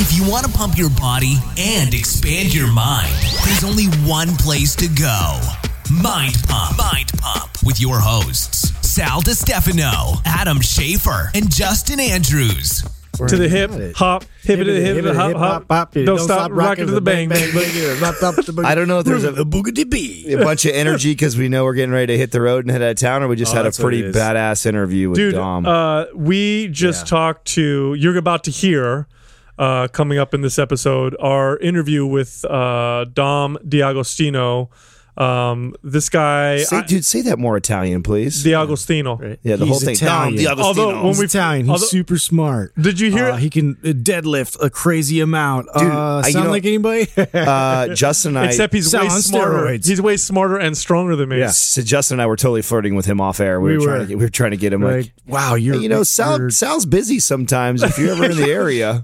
If you want to pump your body and expand your mind, there's only one place to go. Mind Pump. Mind Pump with your hosts, Sal DiStefano, Adam Schaefer, and Justin Andrews. to the hip, hop, hip it to the hip, hip hop, hop. Don't stop rocking to the bang, bang, bang. I don't know if there's a, boogity bee. a bunch of energy because we know we're getting ready to hit the road and head out of town, or we just Oh, had a pretty badass interview with Dude, Dom. uh, we just Yeah. talked to, you're about to hear uh, coming up in this episode, our interview with uh, Dom D'Agostino. Um, this guy, say, I- dude, say that more Italian, please. The D'Agostino. yeah, the He's whole thing. Italian. Dom D'Agostino. Although when He's we- Italian. He's although- super smart. Did you hear Uh, he can uh, deadlift a crazy amount. Dude, uh, I- you sound know- like anybody? uh, Justin and I, Except he's way on smarter. steroids. He's way smarter and stronger than me. so Justin and I were totally flirting with him off air. We, We were, trying were. to get, we were trying to get him like, like, wow, you're hey, you know, Sal, your, Sal's busy sometimes. If you're ever in the area,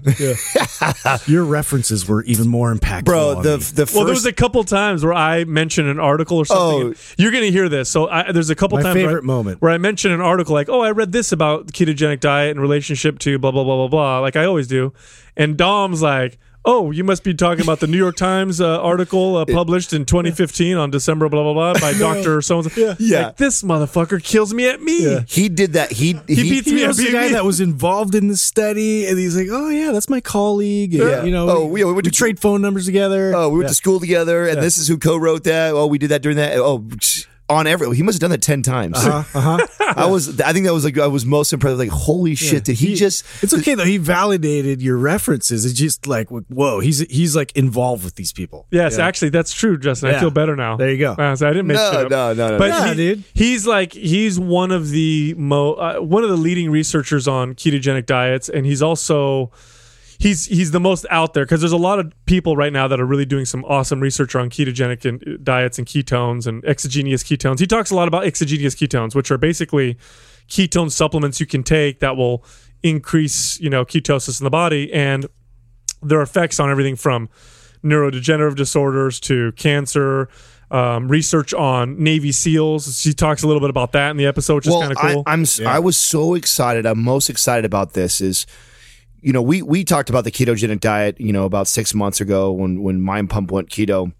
your references were even more impactful. bro, the me. the first Well, there was a couple times where I mentioned an article or something. Oh. You're going to hear this. So I, there's a couple My times where I- favorite moment. where I mention an article like, "Oh, I read this about ketogenic diet in relationship to blah blah blah blah blah," like I always do, and Dom's like. Oh, you must be talking about the New York Times uh, article uh, published in 2015 on December blah blah blah by Doctor so and so. Yeah. like this motherfucker kills me at me. he did that. He he, beats he me was at the guy BB. that was involved in the study, and he's like, "Oh yeah, that's my colleague." And, Yeah. You know, Oh, we- we went to- trade phone numbers together. Oh, we went to school together, and this is who co-wrote that. Oh, we did that during that. Oh, on every. He must have done that ten times. uh-huh. I was. I think that was like I was most impressed. Like, holy shit! Did he, just? It's okay though. He validated your references. It's just like, whoa, he's he's like involved with these people. Yes, actually, that's true, Justin. I feel better now. There you go. Uh, so I didn't make No, shit up. no, no, no, But no. He- dude. he's like he's one of the mo uh, one of the leading researchers on ketogenic diets, and he's also he's he's the most out there because there's a lot of people right now that are really doing some awesome research on ketogenic and uh, diets and ketones and exogenous ketones. He talks a lot about exogenous ketones, which are basically ketone supplements you can take that will increase you know ketosis in the body and their effects on everything from neurodegenerative disorders to cancer. Um, research on Navy SEALs. She talks a little bit about that in the episode, which is kind of cool. I, I'm. s I was so excited. I'm most excited about this. Is you know we we talked about the ketogenic diet. You know about six months ago when when Mind Pump went keto.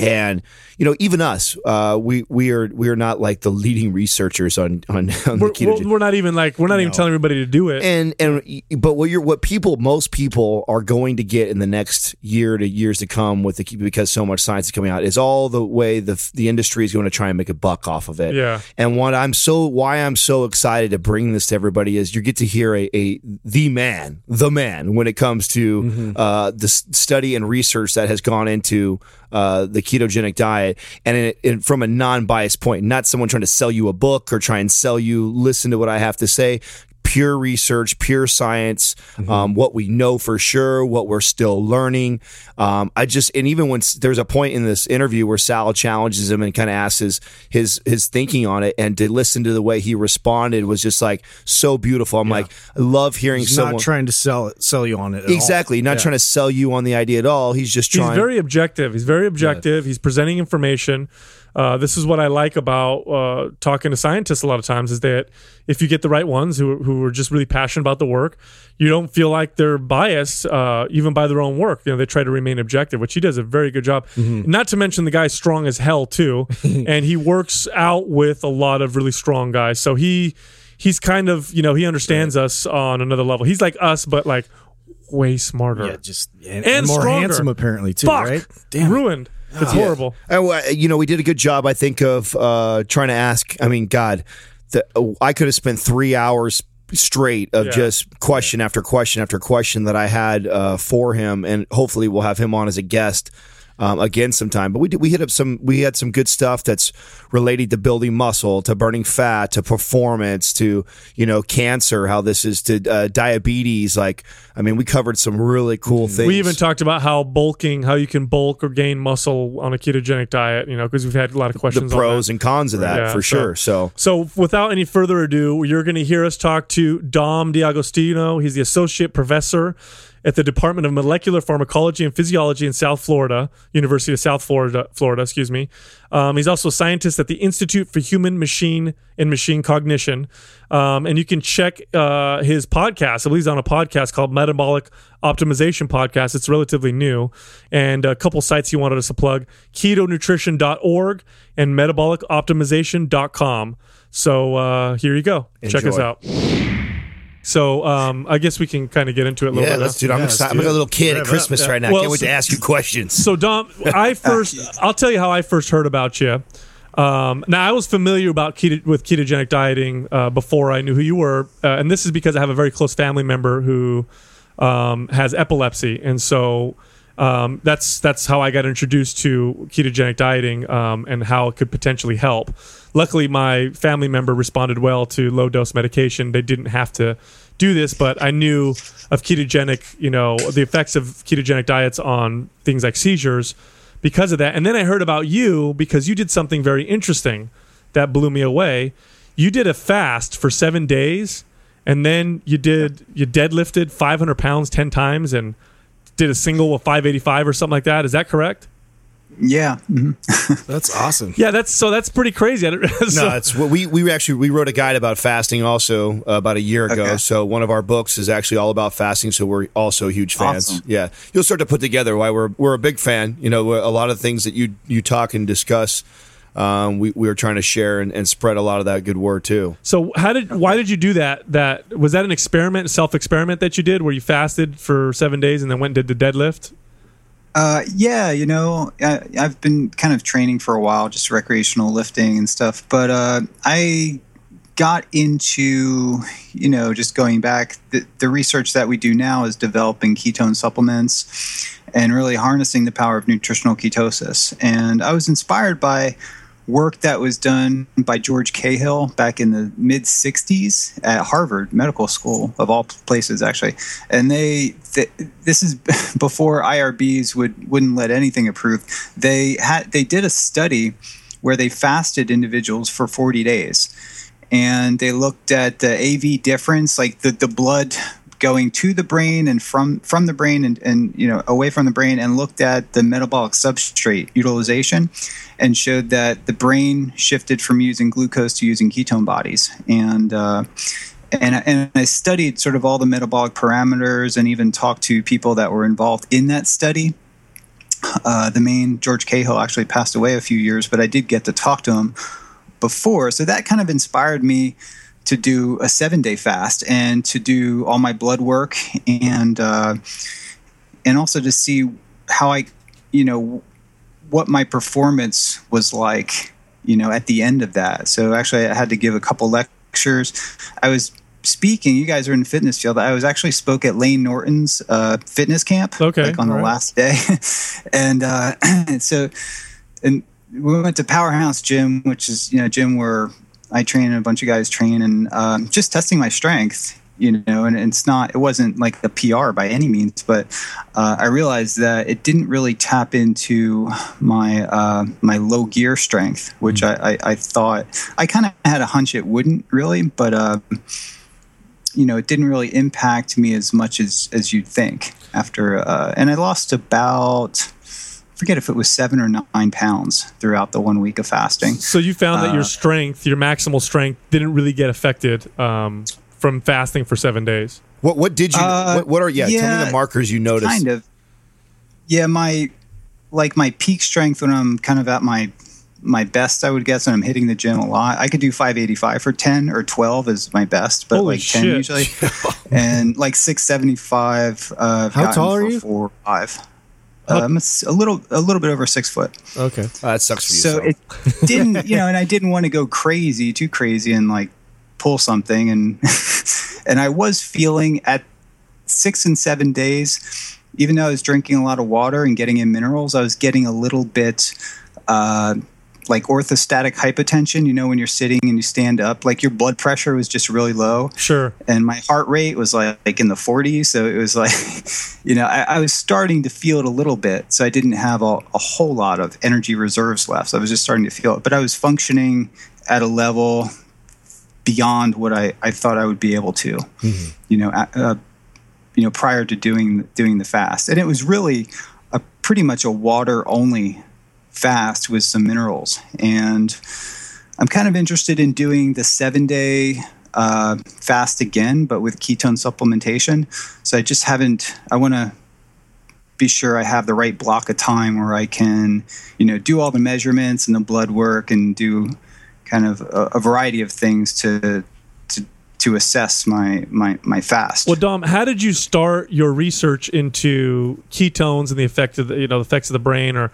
And you know, even us, uh, we we are we are not like the leading researchers on on, on the we're, ketogenic. we're, we're not even like we're not even telling everybody to do it. and and but what you're what people most people are going to get in the next year to years to come with the because so much science is coming out is all the way the the industry is going to try and make a buck off of it. Yeah. And what I'm so why I'm so excited to bring this to everybody is you get to hear a, a the man, the man when it comes to Mm-hmm. uh, the study and research that has gone into uh, the ketogenic diet, and in, in, from a non-biased point, not someone trying to sell you a book or try and sell you. Listen to what I have to say. Pure research, pure science, Mm-hmm. um, what we know for sure, what we're still learning. Um, I just and even when there's a point in this interview where Sal challenges him and kind of asks his his his thinking on it, and to listen to the way he responded was just like so beautiful. I'm like, I love hearing He's someone not trying to sell it, sell you on it. At all. exactly not Yeah. trying to sell you on the idea at all. He's just He's very objective. He's very objective. He's presenting information. Uh, this is what I like about uh, talking to scientists a lot of times is that if you get the right ones who, who are just really passionate about the work, you don't feel like they're biased uh, even by their own work. You know, they try to remain objective, which he does a very good job. Not to mention the guy's strong as hell too, and he works out with a lot of really strong guys. So he he's kind of you know he understands us on another level. He's like us, but like way smarter Yeah, just and, And and more stronger. handsome apparently too. fuck Right? Damn. it. It's horrible. Oh, uh, you know, we did a good job, I think, of uh, trying to ask. I mean, God, the, uh, I could have spent three hours straight of Yeah. just question after question after question that I had uh, for him, and hopefully we'll have him on as a guest. Um, again sometime, but we did, we hit up some we had some good stuff that's related to building muscle, to burning fat, to performance, to you know cancer, how this is to uh, diabetes. Like, I mean, we covered some really cool things. We even talked about how bulking, how you can bulk or gain muscle on a ketogenic diet. You know, because we've had a lot of questions. the pros and cons of that Yeah, for so- sure. So So, without any further ado, you're going to hear us talk to Dom D'Agostino. He's the associate professor at the Department of Molecular Pharmacology and Physiology in South Florida, University of South Florida, Florida, excuse me. Um, he's also a scientist at the Institute for Human Machine and Machine Cognition. Um, and you can check uh, his podcast. I believe he's on a podcast called Metabolic Optimization Podcast. It's relatively new. And a couple sites he wanted us to plug ketonutrition.org and metabolicoptimization.com. So uh, here you go. Check us out. So um, I guess we can kind of get into it a little Yeah, bit. let's now. dude. I'm Yeah, let's excited. I'm like a little kid Rev at up. Christmas Yeah. right now. Well, Can't wait so- to ask you questions. So Dom, I first, I'll tell you how I first heard about you. Um, now I was familiar about keto, with ketogenic dieting uh, before I knew who you were, uh, and this is because I have a very close family member who um, has epilepsy, and so um, that's that's how I got introduced to ketogenic dieting um, and how it could potentially help. Luckily, my family member responded well to low dose medication. They didn't have to do this, but I knew of ketogenic, you know, the effects of ketogenic diets on things like seizures because of that. And then I heard about you because you did something very interesting that blew me away. You did a fast for seven days, and then you did you deadlifted 500 pounds 10 times and did a single with 585 or something like that. Is that correct? Yeah. mhm. That's awesome. Yeah, that's so that's pretty crazy. I so- No, it's what we we actually we wrote a guide about fasting also uh, about a year ago. Okay. So one of our books is actually all about fasting. So we're also huge fans. Awesome. Yeah, you'll start to put together why we're we're a big fan. You know, a lot of things that you you talk and discuss. Um, we we are trying to share and, and spread a lot of that good word too. So how did why did you do that? That was that an experiment, self experiment that you did where you fasted for seven days and then went and did the deadlift? Uh, yeah, you know, I, I've been kind of training for a while, just recreational lifting and stuff. But uh, I got into, you know, just going back. The, the research that we do now is developing ketone supplements and really harnessing the power of nutritional ketosis. And I was inspired by work that was done by George Cahill back in the mid 60s at Harvard Medical School, of all places, actually. And they, th- this is before IRBs would, wouldn't let anything approved. They had, they did a study where they fasted individuals for 40 days. And they looked at the AV difference, like the, the blood going to the brain and from from the brain and, and you know away from the brain and looked at the metabolic substrate utilization and showed that the brain shifted from using glucose to using ketone bodies and uh, and, and I studied sort of all the metabolic parameters and even talked to people that were involved in that study. Uh, the main George Cahill actually passed away a few years, but I did get to talk to him before. So that kind of inspired me to do a seven day fast and to do all my blood work and uh, and also to see how I, you know, what my performance was like, you know, at the end of that. So actually, I had to give a couple lectures. I was speaking. You guys are in the fitness field. I was actually spoke at Layne Norton's uh, fitness camp, Okay, like on the right. last day, and uh, so and we went to Powerhouse Gym, which is you know gym where I train and a bunch of guys train, and um, just testing my strength. You know, and it's not. It wasn't like a PR by any means, but uh, I realized that it didn't really tap into my uh, my low gear strength, which I, I, I thought I kind of had a hunch it wouldn't really, but uh, you know, it didn't really impact me as much as as you'd think. After uh, and I lost about forget if it was seven or nine pounds throughout the one week of fasting. So you found that your Uh, strength, your maximal strength, didn't really get affected um, from fasting for seven days. What what did you? Uh, what, what are yeah, Tell me the markers you noticed. Kind of. Yeah, my like my peak strength when I'm kind of at my my best, I would guess, and I'm hitting the gym a lot. I could do 585 for 10 or 12 is my best, but Holy like 10 shit. usually, and like 675. Uh, How tall are for you? Four, five. Um, it's a little a little bit over six foot. Okay. Oh, that sucks for you. So it didn't, you know, and I didn't want to go crazy, too crazy, and like pull something, and and I was feeling at six and seven days, even though I was drinking a lot of water and getting in minerals, I was getting a little bit. Uh, like orthostatic hypotension, you know, when you're sitting and you stand up, like your blood pressure was just really low Sure. and my heart rate was like, like in the 40s. So it was like, you know, I, I was starting to feel it a little bit. So I didn't have a, a whole lot of energy reserves left. So I was just starting to feel it, but I was functioning at a level beyond what I, I thought I would be able to. You know, uh, you know, prior to doing doing the fast, and it was really a pretty much a water only fast with some minerals. And I'm kind of interested in doing the seven day uh, fast again, but with ketone supplementation. So I just haven't. I want to be sure I have the right block of time where I can, you know, do all the measurements and the blood work and do kind of a, a variety of things to to to assess my my my fast. Well, Dom, how did you start your research into ketones and the effect of the, you know the effects of the brain or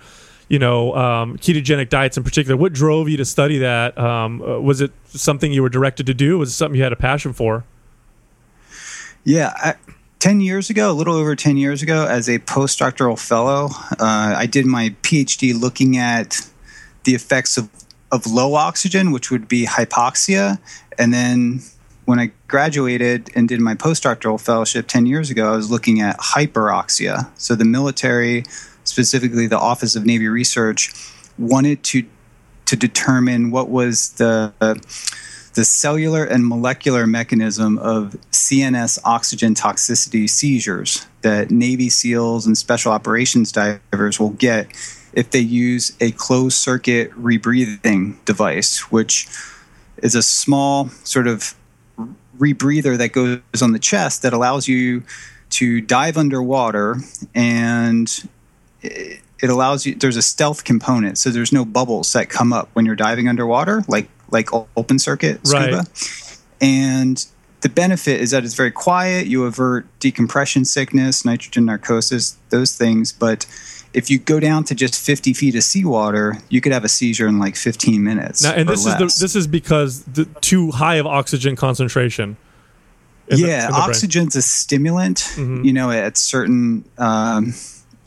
you know um, ketogenic diets in particular? What drove you to study that? Um, uh, was it something you were directed to do? Was it something you had a passion for? Yeah. I, 10 years ago, a little over 10 years ago, as a postdoctoral fellow, uh, I did my PhD looking at the effects of, of low oxygen, which would be hypoxia. And then when I graduated and did my postdoctoral fellowship 10 years ago, I was looking at hyperoxia. So the military, specifically the Office of Navy Research, wanted to to determine what was the the cellular and molecular mechanism of CNS oxygen toxicity seizures that Navy SEALs and special operations divers will get if they use a closed circuit rebreathing device, which is a small sort of rebreather that goes on the chest that allows you to dive underwater and it allows you there's a stealth component so there's no bubbles that come up when you're diving underwater like like open circuit scuba Right. and the benefit is that it's very quiet you avert decompression sickness nitrogen narcosis those things but if you go down to just 50 feet of seawater you could have a seizure in like 15 minutes Now, and this is the, this is because the too high of oxygen concentration. the- yeah, the brain. Mm-hmm. oxygen's a stimulant. You know, at certain um,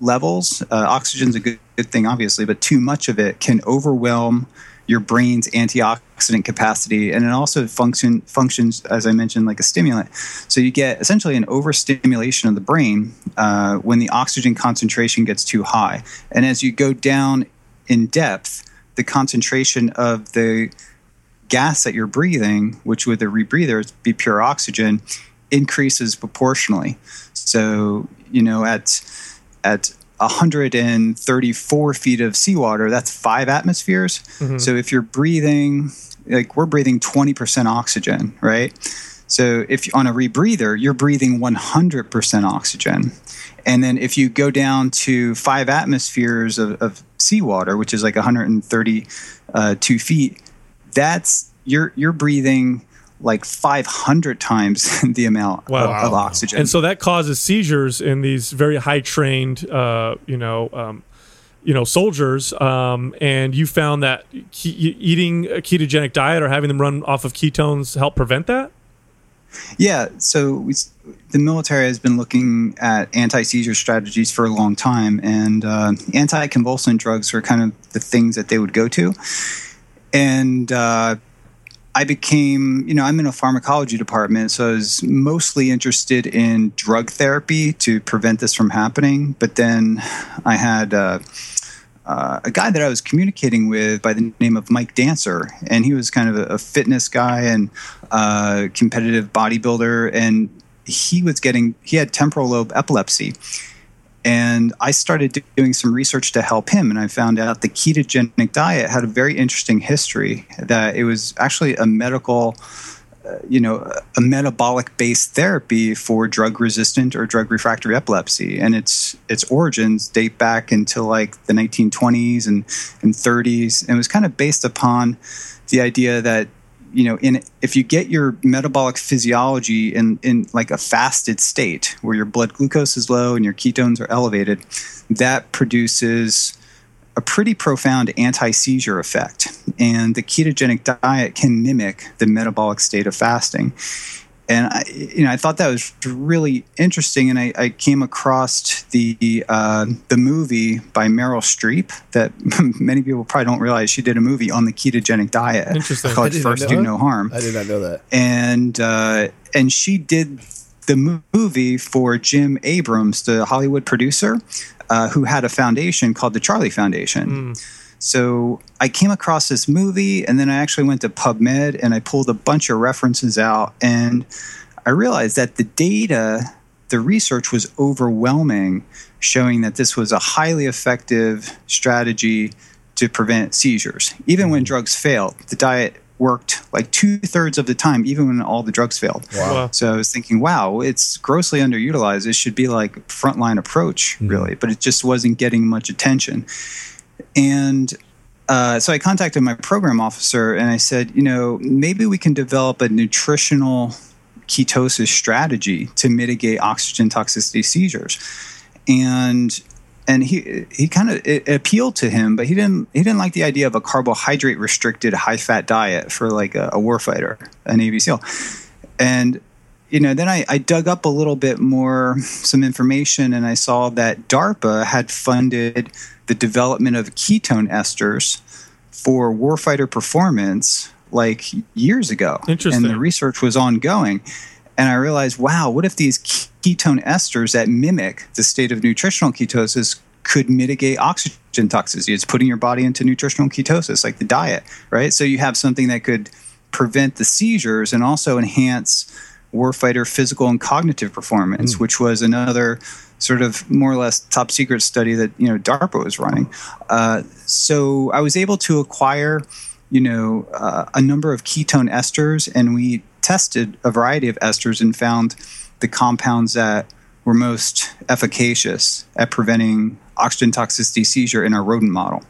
levels, uh, oxygen's a good, good thing, obviously, but too much of it can overwhelm your brain's antioxidant capacity, and it also function functions as I mentioned like a stimulant. So you get essentially an overstimulation of the brain uh, when the oxygen concentration gets too high, and as you go down in depth, the concentration of the gas that you're breathing, which with a rebreather be pure oxygen, increases proportionally. So you know at at 134 feet of seawater, that's five atmospheres. Mm-hmm. So if you're breathing, like we're breathing 20% oxygen, right? So if on a rebreather, you're breathing 100% oxygen. And then if you go down to five atmospheres of, of seawater, which is like 132 uh, feet, that's you're you're breathing like 500 times the amount of, Wow. of oxygen. and so that causes seizures in these very high trained, uh, you know, um, you know, soldiers. Um, and you found that ke- eating a ketogenic diet or having them run off of ketones help prevent that. Yeah, so we, the military has been looking at anti seizure strategies for a long time, and uh, anti-convulsant drugs were kind of the things that they would go to. And uh, I became, you know, I'm in a pharmacology department, so I was mostly interested in drug therapy to prevent this from happening. But then I had. Uh, uh, a guy that I was communicating with by the name of Mike Dancer, and he was kind of a, a fitness guy and uh, competitive bodybuilder, and he was getting he had temporal lobe epilepsy, and I started doing some research to help him, and I found out the ketogenic diet had a very interesting history. That it was actually a medical uh, you know a metabolic based therapy for drug resistant or drug refractory epilepsy and its its origins date back into like the 1920s and, and 30s and it was kind of based upon the idea that you know in if you get your metabolic physiology in in like a fasted state where your blood glucose is low and your ketones are elevated that produces a pretty profound anti-seizure effect. And the ketogenic diet can mimic the metabolic state of fasting and I, you know, I thought that was really interesting, and I, I came across the uh, the movie by Meryl Streep that many people probably don't realize she did a movie on the ketogenic diet Interesting. Called First Do. No Harm I did not know that. and uh, and she did the movie for Jim Abrahams, the Hollywood producer, uh, who had a foundation called the Charlie Foundation. So I came across this movie, and then I actually went to PubMed and I pulled a bunch of references out, and I realized that the data the research was overwhelming, showing that this was a highly effective strategy to prevent seizures. Even when mm-hmm. drugs failed, the diet worked like two thirds of the time, even when all the drugs failed. Wow. So I was thinking, wow, it's grossly underutilized. It should be like a frontline approach, mm-hmm. really, but it just wasn't getting much attention. And uh, so I contacted my program officer and I said, you know, maybe we can develop a nutritional ketosis strategy to mitigate oxygen toxicity seizures. And and he he kind of appealed to him, but he didn't he didn't like the idea of a carbohydrate restricted high fat diet for like a, a warfighter, a Navy SEAL. And you know, then I, I dug up a little bit more some information, and I saw that DARPA had funded the development of ketone esters for warfighter performance like years ago. Interesting. And the research was ongoing. And I realized, wow, what if these ketone esters that mimic the state of nutritional ketosis could mitigate oxygen toxicity? It's putting your body into nutritional ketosis, like the diet, right? So you have something that could prevent the seizures and also enhance warfighter physical and cognitive performance, which was another sort of more or less top secret study that you know DARPA was running. Uh, so I was able to acquire, you know, uh, a number of ketone esters, and we tested a variety of esters and found the compounds that were most efficacious at preventing oxygen toxicity seizure in our rodent model.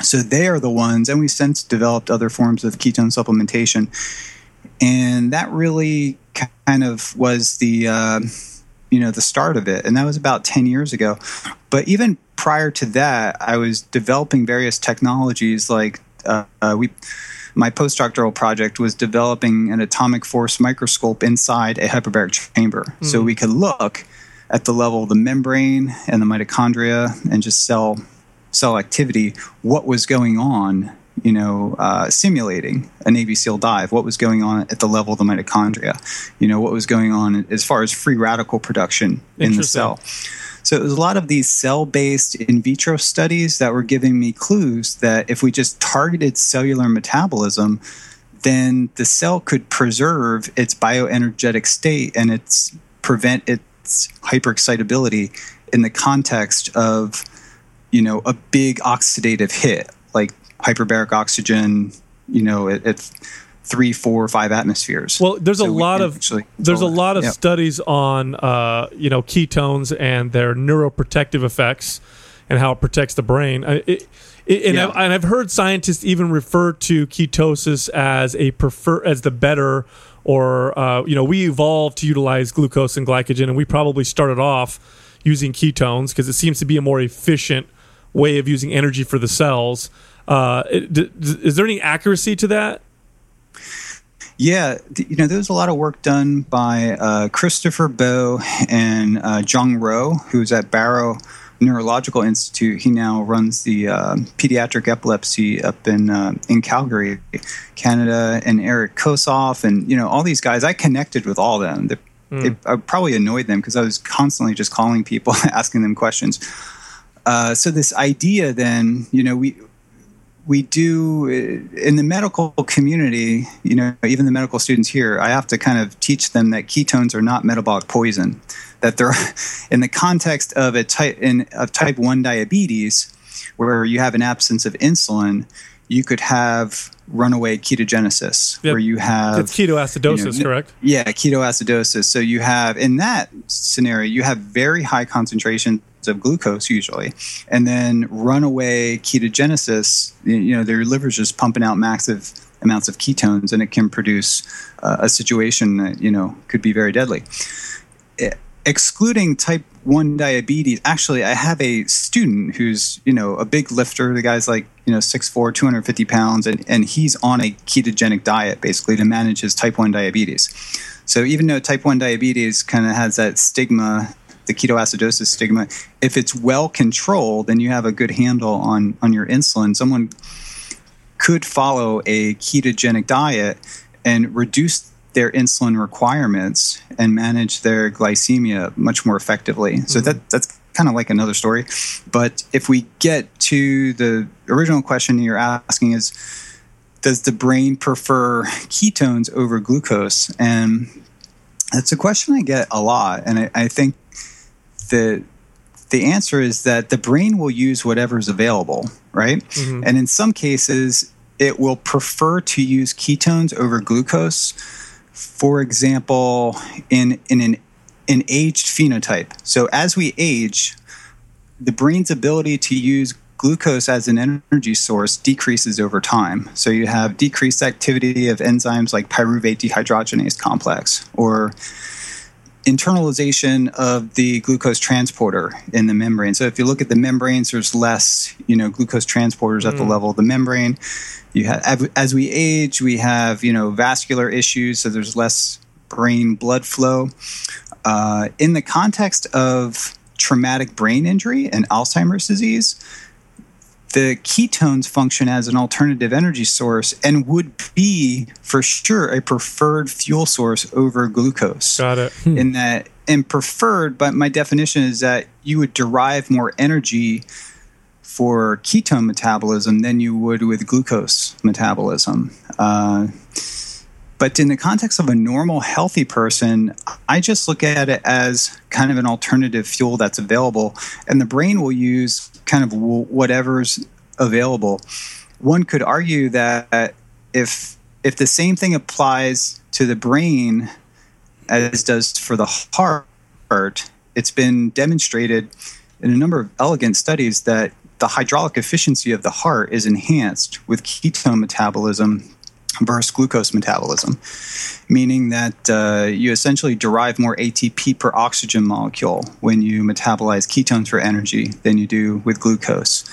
So they are the ones, and we since developed other forms of ketone supplementation, and that really kind of was the uh, you know the start of it, and that was about ten years ago. But even prior to that, I was developing various technologies like uh, uh, we. My postdoctoral project was developing an atomic force microscope inside a hyperbaric chamber, so we could look at the level of the membrane and the mitochondria and just cell cell activity, what was going on, you know, uh, simulating a Navy SEAL dive, what was going on at the level of the mitochondria, you know, what was going on as far as free radical production in the cell. So it was a lot of these cell based in vitro studies that were giving me clues that if we just targeted cellular metabolism, then the cell could preserve its bioenergetic state and its prevent its hyperexcitability in the context of you know a big oxidative hit like hyperbaric oxygen you know at, at three four five atmospheres Well, there's a So we lot of there's a lot of Yep. studies on uh, you know ketones and their neuroprotective effects and how it protects the brain. I- It, it, and, Yeah. I've, and I've heard scientists even refer to ketosis as a prefer as the better or uh, you know we evolved to utilize glucose and glycogen and we probably started off using ketones because it seems to be a more efficient way of using energy for the cells. Uh, d- d- is there any accuracy to that? Yeah, you know, there was a lot of work done by uh, Kristopher Bough and uh, Jong Rho, who's at Barrow Neurological Institute. He now runs the uh, pediatric epilepsy up in uh, in Calgary, Canada, and Eric Kossoff, and you know all these guys. I connected with all of them. They, it, I probably annoyed them because I was constantly just calling people, asking them questions. Uh, so this idea, then, you know, we we do uh, in the medical community, you know, even the medical students here, I have to kind of teach them that ketones are not metabolic poison. That they're in the context of a type in of type one diabetes, where you have an absence of insulin, you could have runaway ketogenesis, Yep. where you have It's ketoacidosis, you know, correct? yeah, ketoacidosis. So you have in that scenario, you have very high concentrations of glucose usually, and then runaway ketogenesis. You know, their liver's just pumping out massive amounts of ketones, and it can produce uh, a situation that you know could be very deadly. Eh, Excluding type one diabetes, actually, I have a student who's you know a big lifter. The guy's like you know 6'4", 250 pounds, and and he's on a ketogenic diet basically to manage his type one diabetes. So even though type 1 diabetes kind of has that stigma, the ketoacidosis stigma, if it's well controlled, then you have a good handle on, on your insulin. Someone could follow a ketogenic diet and reduce their insulin requirements and manage their glycemia much more effectively. So mm-hmm. that that's kind of like another story. But if we get to the original question you're asking is does the brain prefer ketones over glucose? And That's a question I get a lot, and I, I think the the answer is that the brain will use whatever's available, right? Mm-hmm. And in some cases, it will prefer to use ketones over glucose. For example, in in an an aged phenotype. So as we age, the brain's ability to use glucose as an energy source decreases over time. So you have decreased activity of enzymes like pyruvate dehydrogenase complex or internalization of the glucose transporter in the membrane. So if you look at the membranes, there's less, you know, glucose transporters at mm. the level of the membrane. You have as we age, we have you know vascular issues, so there's less brain blood flow. Uh, in the context of traumatic brain injury and Alzheimer's disease, the ketones function as an alternative energy source and would be for sure a preferred fuel source over glucose. Got it. Hmm. In that, and preferred, but my definition is that you would derive more energy for ketone metabolism than you would with glucose metabolism. Uh, but in the context of a normal, healthy person, I just look at it as kind of an alternative fuel that's available, and the brain will use kind of whatever's available. One could argue that if if the same thing applies to the brain as does for the heart, it's been demonstrated in a number of elegant studies that the hydraulic efficiency of the heart is enhanced with ketone metabolism versus glucose metabolism, meaning that uh, you essentially derive more ATP per oxygen molecule when you metabolize ketones for energy than you do with glucose.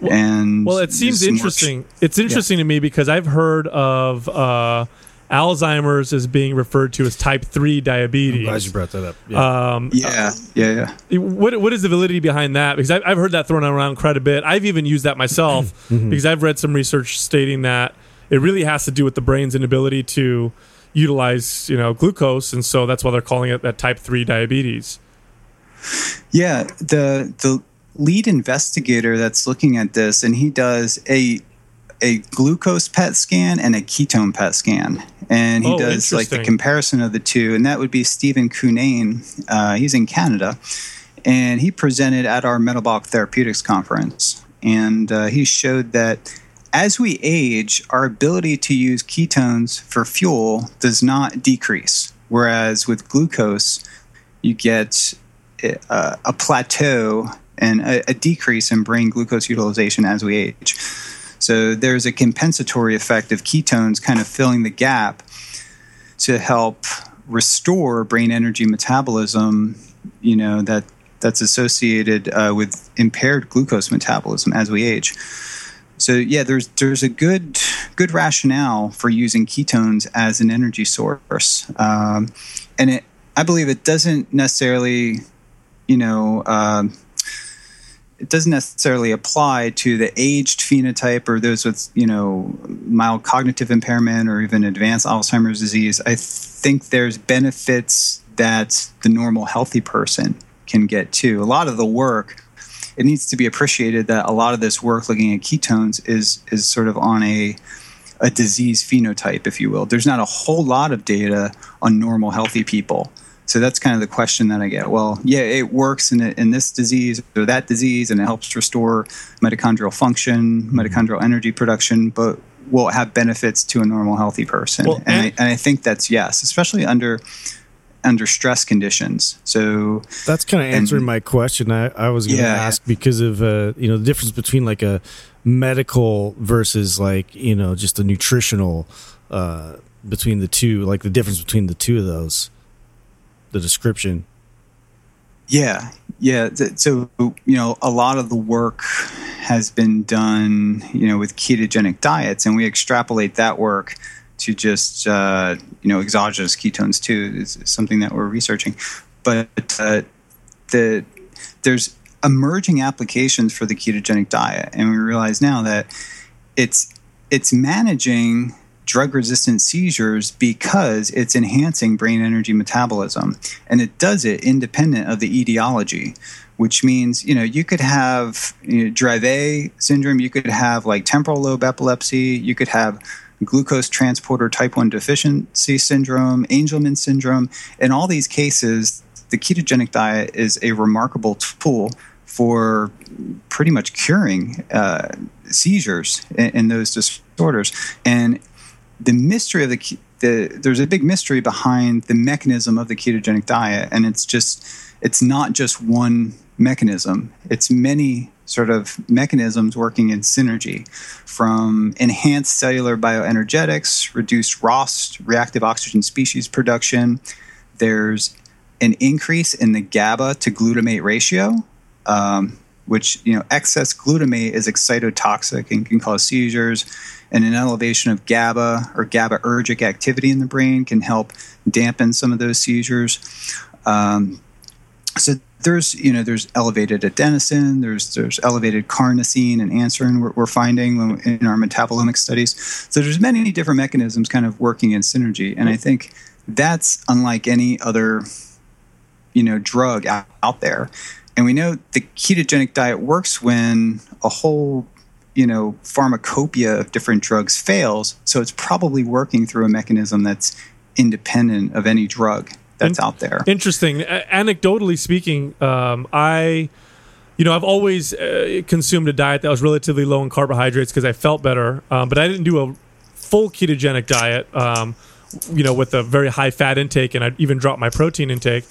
Well, and well, it seems interesting. Ch- it's interesting yeah. to me because I've heard of uh, Alzheimer's as being referred to as type three diabetes. I'm glad you brought that up. Yeah, um, yeah, yeah, yeah. What what is the validity behind that? Because I've, I've heard that thrown around quite a bit. I've even used that myself mm-hmm. because I've read some research stating that it really has to do with the brain's inability to utilize you know glucose and so that's why they're calling it that type 3 diabetes. Yeah the the lead investigator that's looking at this and he does a a glucose PET scan and a ketone PET scan, and he oh, does like the comparison of the two, and that would be Stephen Cunnane. Uh, he's in Canada, and he presented at our Metabolic Therapeutics conference, and uh, he showed that as we age, our ability to use ketones for fuel does not decrease. Whereas with glucose, you get a, uh, a plateau and a, a, decrease in brain glucose utilization as we age. So there's a compensatory effect of ketones kind of filling the gap to help restore brain energy metabolism, you know, that that's associated uh, with impaired glucose metabolism as we age. So yeah, there's there's a good good rationale for using ketones as an energy source, um, and it I believe it doesn't necessarily, you know. Uh, it doesn't necessarily apply to the aged phenotype or those with you know mild cognitive impairment or even advanced alzheimer's disease i think there's benefits that the normal healthy person can get too a lot of the work it needs to be appreciated that a lot of this work looking at ketones is is sort of on a a disease phenotype, if you will. There's not a whole lot of data on normal healthy people. So that's kind of the question that I get. Well, yeah, it works in, in this disease or that disease, and it helps restore mitochondrial function, mm-hmm. mitochondrial energy production, but will it have benefits to a normal healthy person? Well, and, and, I, and I think that's yes, especially under under stress conditions. So that's kind of answering and, my question. I, I was going to yeah, ask because of uh, you know the difference between like a medical versus like you know just a nutritional uh, between the two, like the difference between the two of those, the description. Yeah, yeah. So you know, a lot of the work has been done, you know, with ketogenic diets, and we extrapolate that work to just uh, you know exogenous ketones too is something that we're researching. But uh, the there's emerging applications for the ketogenic diet, and we realize now that it's it's managing drug resistant seizures because it's enhancing brain energy metabolism and it does it independent of the etiology which means you know you could have you know, Dravet syndrome you could have like temporal lobe epilepsy you could have glucose transporter type 1 deficiency syndrome, Angelman syndrome. In all these cases, the ketogenic diet is a remarkable tool for pretty much curing uh, seizures in, in, those disorders. And the mystery of the, the there's a big mystery behind the mechanism of the ketogenic diet, and it's just it's not just one mechanism. It's many sort of mechanisms working in synergy from enhanced cellular bioenergetics, reduced ROS, reactive oxygen species production. There's an increase in the GABA to glutamate ratio, um, which, you know, excess glutamate is excitotoxic and can cause seizures. And an elevation of GABA or GABAergic activity in the brain can help dampen some of those seizures. Um, so there's you know there's elevated adenosine, there's there's elevated carnosine and anserine we're, we're finding in our metabolomic studies. So there's many different mechanisms kind of working in synergy, and I think that's unlike any other you know drug out, out there. And we know the ketogenic diet works when a whole you know pharmacopoeia of different drugs fails. So it's probably working through a mechanism that's independent of any drug that's In- out there. Interesting. anecdotally speaking, um, I, you know, I've always uh, consumed a diet that was relatively low in carbohydrates because I felt better, um, but I didn't do a full ketogenic diet. Um, you know, with a very high fat intake, and I even dropped my protein intake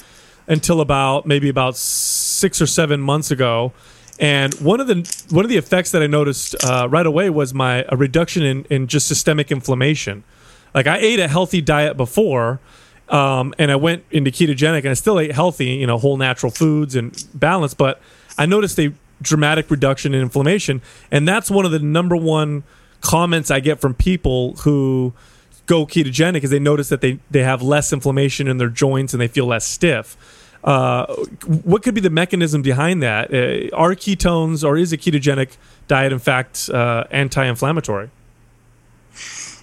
until about maybe about six or seven months ago. And one of the one of the effects that I noticed uh, right away was my a reduction in, in just systemic inflammation. Like I ate a healthy diet before, um, and I went into ketogenic and I still ate healthy, you know, whole natural foods and balance, but I noticed a dramatic reduction in inflammation. And that's one of the number one comments I get from people who go ketogenic is they notice that they, they have less inflammation in their joints and they feel less stiff. Uh, what could be the mechanism behind that? Uh, are ketones or is a ketogenic diet, in fact, uh, anti inflammatory?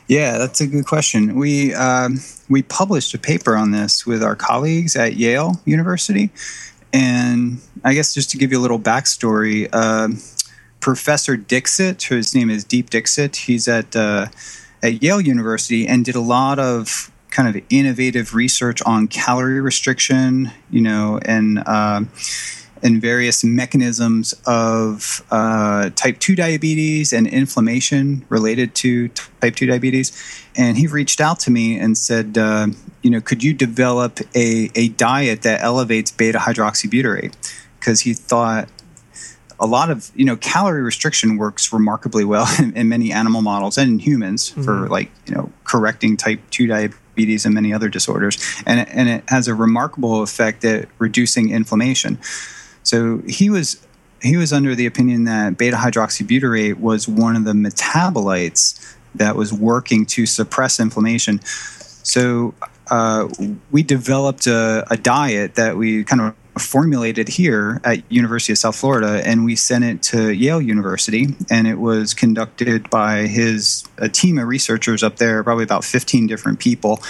Yeah, that's a good question. We um, we published a paper on this with our colleagues at Yale University, and I guess just to give you a little backstory, uh, Professor Dixit, his name is Deep Dixit, he's at uh, at Yale University and did a lot of kind of innovative research on calorie restriction, you know, and uh, and various mechanisms of uh, type 2 diabetes and inflammation related to type 2 diabetes. And he reached out to me and said, uh, you know, could you develop a, a diet that elevates beta hydroxybutyrate? Because he thought a lot of, you know, calorie restriction works remarkably well in, in many animal models and in humans mm-hmm. for like, you know, correcting type 2 diabetes and many other disorders. And and it has a remarkable effect at reducing inflammation. So he was he was under the opinion that beta hydroxybutyrate was one of the metabolites that was working to suppress inflammation. So uh, we developed a, a, diet that we kind of formulated here at University of South Florida, and we sent it to Yale University, and it was conducted by his a team of researchers up there, probably about 15 different people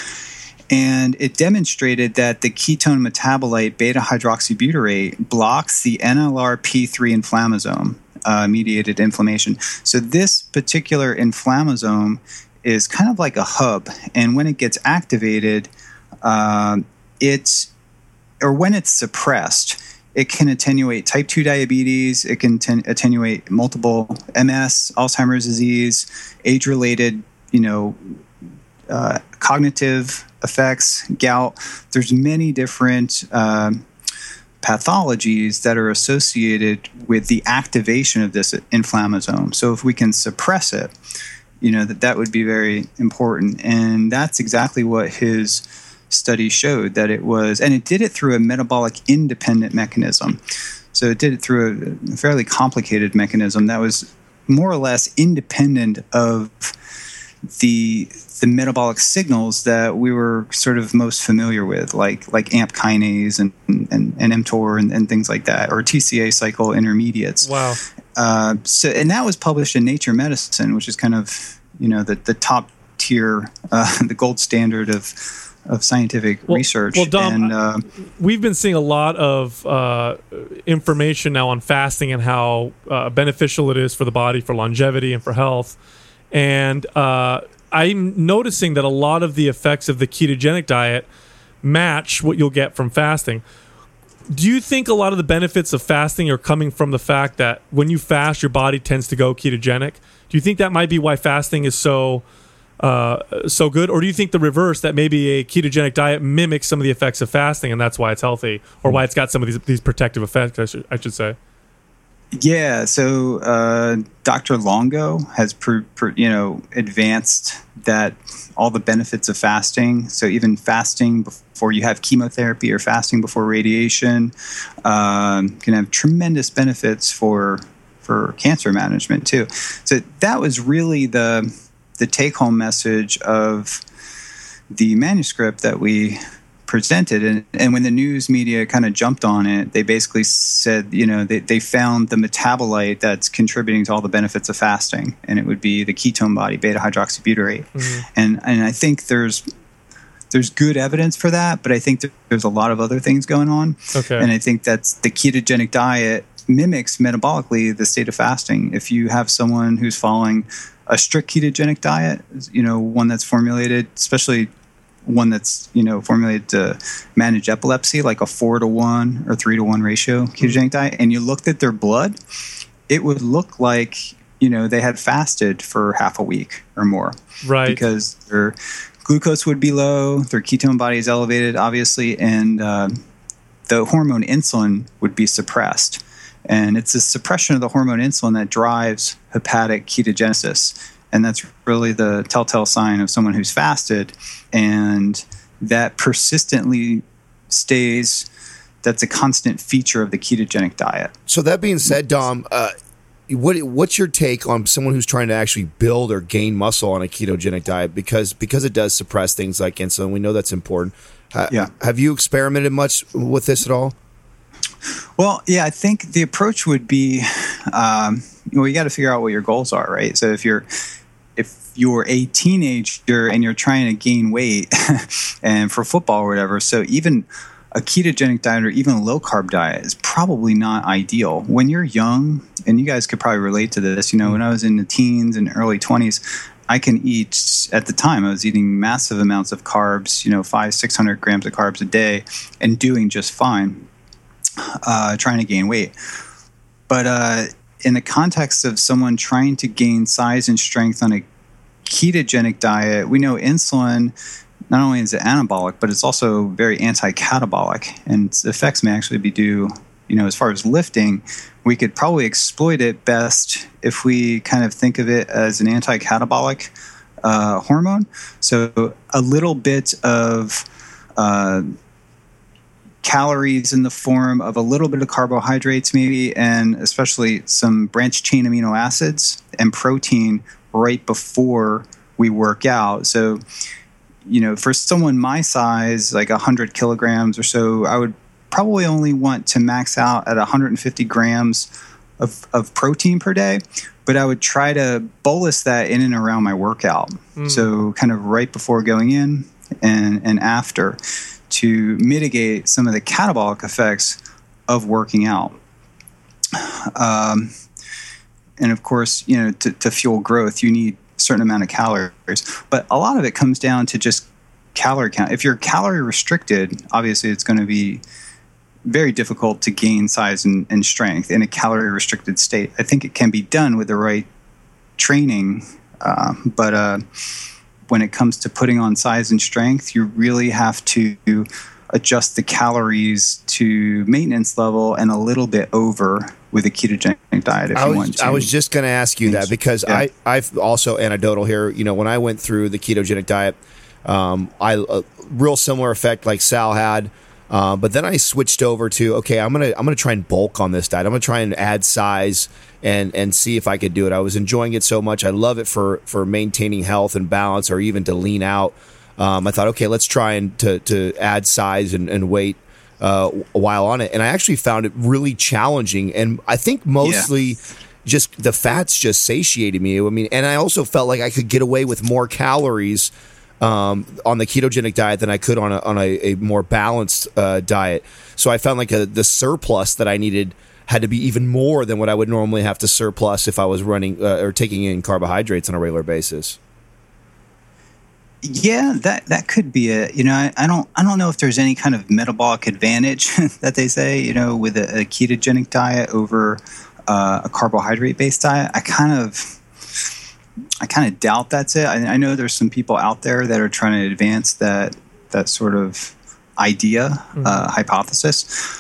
and it demonstrated that the ketone metabolite beta hydroxybutyrate blocks the NLRP3 inflammasome uh, mediated inflammation. So, this particular inflammasome is kind of like a hub, and when it gets activated, uh, or when it's suppressed, it can attenuate type 2 diabetes, it can ten- attenuate multiple MS, Alzheimer's disease, age related, you know, uh, cognitive effects, gout. There's many different uh, pathologies that are associated with the activation of this inflammasome. So if we can suppress it, you know that that would be very important, and that's exactly what his study showed that it was, and it did it through a metabolic independent mechanism. So it did it through a fairly complicated mechanism that was more or less independent of the the metabolic signals that we were sort of most familiar with, like like AMP kinase and and, and mTOR and, and things like that, or TCA cycle intermediates. Wow. Uh, so and that was published in Nature Medicine, which is kind of you know the the top tier, uh, the gold standard of of scientific well, research. Well, Dom, and, uh, we've been seeing a lot of uh, information now on fasting and how uh, beneficial it is for the body, for longevity, and for health. And uh, I'm noticing that a lot of the effects of the ketogenic diet match what you'll get from fasting. Do you think a lot of the benefits of fasting are coming from the fact that when you fast, your body tends to go ketogenic? Do you think that might be why fasting is so uh, so good, or do you think the reverse that maybe a ketogenic diet mimics some of the effects of fasting and that's why it's healthy, or why it's got some of these these protective effects? I should, I should say. Yeah, so uh, Dr. Longo has, you know, advanced that all the benefits of fasting. So even fasting before you have chemotherapy or fasting before radiation um, can have tremendous benefits for for cancer management too. So that was really the the take home message of the manuscript that we presented. And, and when the news media kind of jumped on it, they basically said, you know, they, they found the metabolite that's contributing to all the benefits of fasting, and it would be the ketone body, beta hydroxybutyrate. Mm-hmm. And, and I think there's there's good evidence for that, but I think there's a lot of other things going on. Okay. And I think that's the ketogenic diet mimics metabolically the state of fasting. If you have someone who's following a strict ketogenic diet, you know, one that's formulated, especially one that's you know formulated to manage epilepsy, like a four to one or three to one ratio ketogenic diet, and you looked at their blood, it would look like you know they had fasted for half a week or more, right? Because their glucose would be low, their ketone body is elevated, obviously, and uh, the hormone insulin would be suppressed. And it's the suppression of the hormone insulin that drives hepatic ketogenesis and that's really the telltale sign of someone who's fasted. And that persistently stays that's a constant feature of the ketogenic diet. So that being said dom uh, what what's your take on someone who's trying to actually build or gain muscle on a ketogenic diet? Because because it does suppress things like insulin. We know that's important. Yeah. have you experimented much with this at all? Well yeah i think the approach would be um, well you got to figure out what your goals are right? So if you're you're a teenager and you're trying to gain weight and for football or whatever so even a ketogenic diet or even a low carb diet is probably not ideal. When you're young and you guys could probably relate to this you know when i was in the teens and early 20s i can eat at the time i was eating massive amounts of carbs you know five six hundred grams of carbs a day and doing just fine uh, trying to gain weight. But uh, in the context of someone trying to gain size and strength on a ketogenic diet, we know insulin not only is it anabolic, but it's also very anti-catabolic, and its effects may actually be due. You know, as far as lifting, we could probably exploit it best if we kind of think of it as an anti-catabolic uh, hormone. So a little bit of uh, calories in the form of a little bit of carbohydrates, maybe, and especially some branched chain amino acids and protein right before we work out. So, you know, for someone my size, like 100 kilograms or so, I would probably only want to max out at 150 grams of, of protein per day, but I would try to bolus that in and around my workout. Mm. So, kind of right before going in and, and after to mitigate some of the catabolic effects of working out. Um, and of course, you know, to, to fuel growth, you need a certain amount of calories. But a lot of it comes down to just calorie count. If you're calorie restricted, obviously it's going to be very difficult to gain size and, and, strength in a calorie restricted state. I think it can be done with the right training, uh, but uh, when it comes to putting on size and strength, you really have to adjust the calories to maintenance level and a little bit over with a ketogenic diet if I was, you want to. I was just going to ask you that because yeah. I, I've also anecdotal here. You know, when I went through the ketogenic diet, um, I a uh, real similar effect like Sal had. Uh, but then I switched over to okay, I'm gonna I'm gonna try and bulk on this diet. I'm gonna try and add size and and see if I could do it. I was enjoying it so much. I love it for for maintaining health and balance, or even to lean out. Um, I thought, okay, let's try and to to add size and, and weight uh, while on it, and I actually found it really challenging. And I think mostly. Yeah. Just the fats just satiated me. I mean, and I also felt like I could get away with more calories um, on the ketogenic diet than I could on a, on a, a more balanced uh, diet. So I found like a, the surplus that I needed had to be even more than what I would normally have to surplus if I was running uh, or taking in carbohydrates on a regular basis. Yeah, that that could be it. You know, I, I, don't I don't know if there's any kind of metabolic advantage that they say. You know, with a, a ketogenic diet over uh, a carbohydrate based diet. I kind of I kind of doubt that's it. I, I, know there's some people out there that are trying to advance that that sort of idea mm-hmm. uh, hypothesis.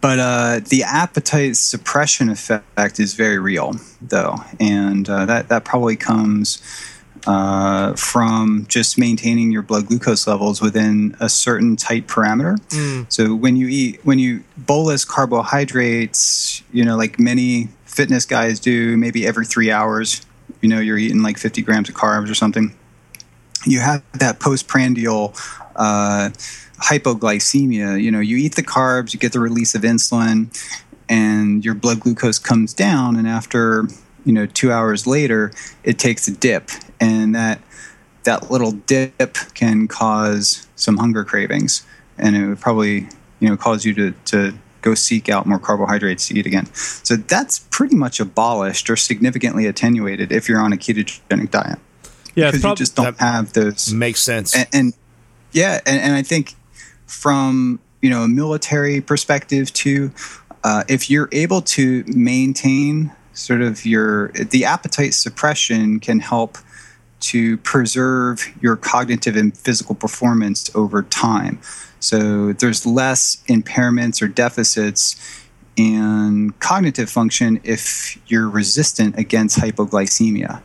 But uh, the appetite suppression effect is very real, though, and uh, that that probably comes uh, from just maintaining your blood glucose levels within a certain tight parameter. Mm. So when you eat, when you bolus carbohydrates, you know, like many fitness guys do, maybe every three hours, you know, you're eating like 50 grams of carbs or something. You have that postprandial uh, hypoglycemia. You know, you eat the carbs, you get the release of insulin, and your blood glucose comes down, and after you know two hours later, it takes a dip, and that that little dip can cause some hunger cravings, and it would probably you know cause you to to go seek out more carbohydrates to eat again. So that's pretty much abolished or significantly attenuated if you're on a ketogenic diet. Yeah, because prob- you just don't have those. Makes sense. And, and yeah, and, and, I think from you know a military perspective too, uh, if you're able to maintain sort of your the appetite suppression can help to preserve your cognitive and physical performance over time. So there's less impairments or deficits in cognitive function if you're resistant against hypoglycemia,